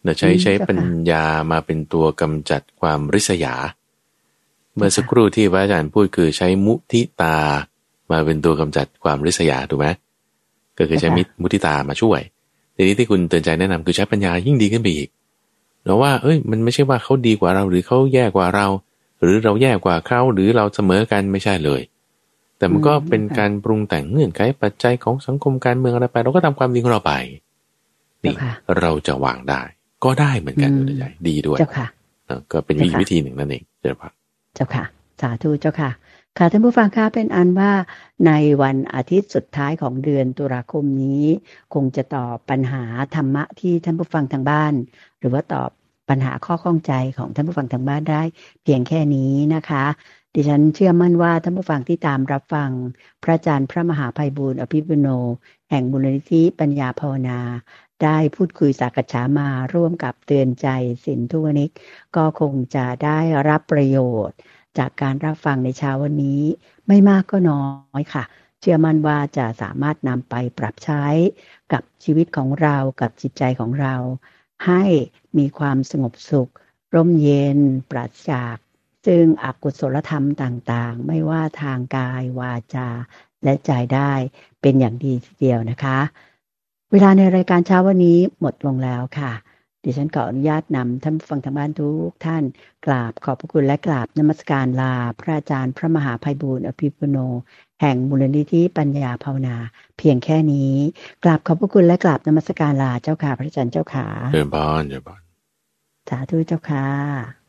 เราใช้ใช้ปัญญามาเป็นตัวกำจัดความริษยา เมื่อสักครู่ที่พระอาจารย์พูดคือใช้มุทิตา มาเป็นตัวกำจัดความริษยาถูกไหมก็คือใช้มิมุทิตามาช่วย ทีนี้ที่คุณเตือนใจแนะนำคือใช้ปัญญายิ่งดีขึ้นไปอีกเราว่า เอ้ย มันไม่ใช่ว่าเขาดีกว่าเรา หรือเขาแย่กว่าเรา หรือเราแย่กว่าเขาหรือเราเสมอกันไม่ใช่เลย แต่มันก็เป็นการปรุงแต่งเงื่อนไขปัจจัยของสังคมการเมืองอะไรไป เราก็ทำความดีของเราไปนี่เราจะวางได้ ก็ได้เหมือนกันเลยใหญ่ดีด้วยเจ้าค่ะก็เป็นวิธีหนึ่งนั่นเองเจ้าค่ะเจ้าค่ะสาธุเจ้าค่ะ ค่ะท่านผู้ฟังคะเป็นอันว่าในวันอาทิตย์สุดท้ายของเดือนตุลาคมนี้ คงจะตอบปัญหาธรรมะที่ท่านผู้ฟังทางบ้าน หรือว่าตอบปัญหาข้อข้องใจของท่านผู้ฟังทางบ้านได้ เพียงแค่นี้นะคะ ดิฉันเชื่อมั่นว่าท่านผู้ฟังที่ตามรับฟัง พระอาจารย์พระมหาภัยบูร์อภิปุโน แห่งบุรณิธิปัญญาภาวนา ได้พูดคุยสักษามาร่วมกับเตือนใจสินทุวนิก ก็คงจะได้รับประโยชน์ จากการรับฟังในเช้าวันนี้ ไม่มากก็น้อยค่ะ เชื่อมั่นว่าจะสามารถนำไปปรับใช้กับชีวิตของเรากับจิตใจของเรา ให้มีความสงบสุข ร่มเย็น ปราศจากซึ่งอกุศลธรรมต่างๆ ไม่ว่าทางกายวาจา และใจได้เป็นอย่างดีทีเดียวนะคะ เวลาในรายการเช้าวันนี้หมดลงแล้วค่ะ ดิฉันขออนุญาตนำท่านฟังทางบ้านทุกท่านกราบขอบพระคุณและกราบนมัสการลา พระอาจารย์พระมหาภัยบูร์อภิปุโน แห่งมูลนิธิปัญญาภาวนา เพียงแค่นี้กราบขอบพระคุณและกราบนมัสการลาเจ้าค่ะพระอาจารย์เจ้าค่ะเดินบานเดินบานสาธุเจ้าค่ะ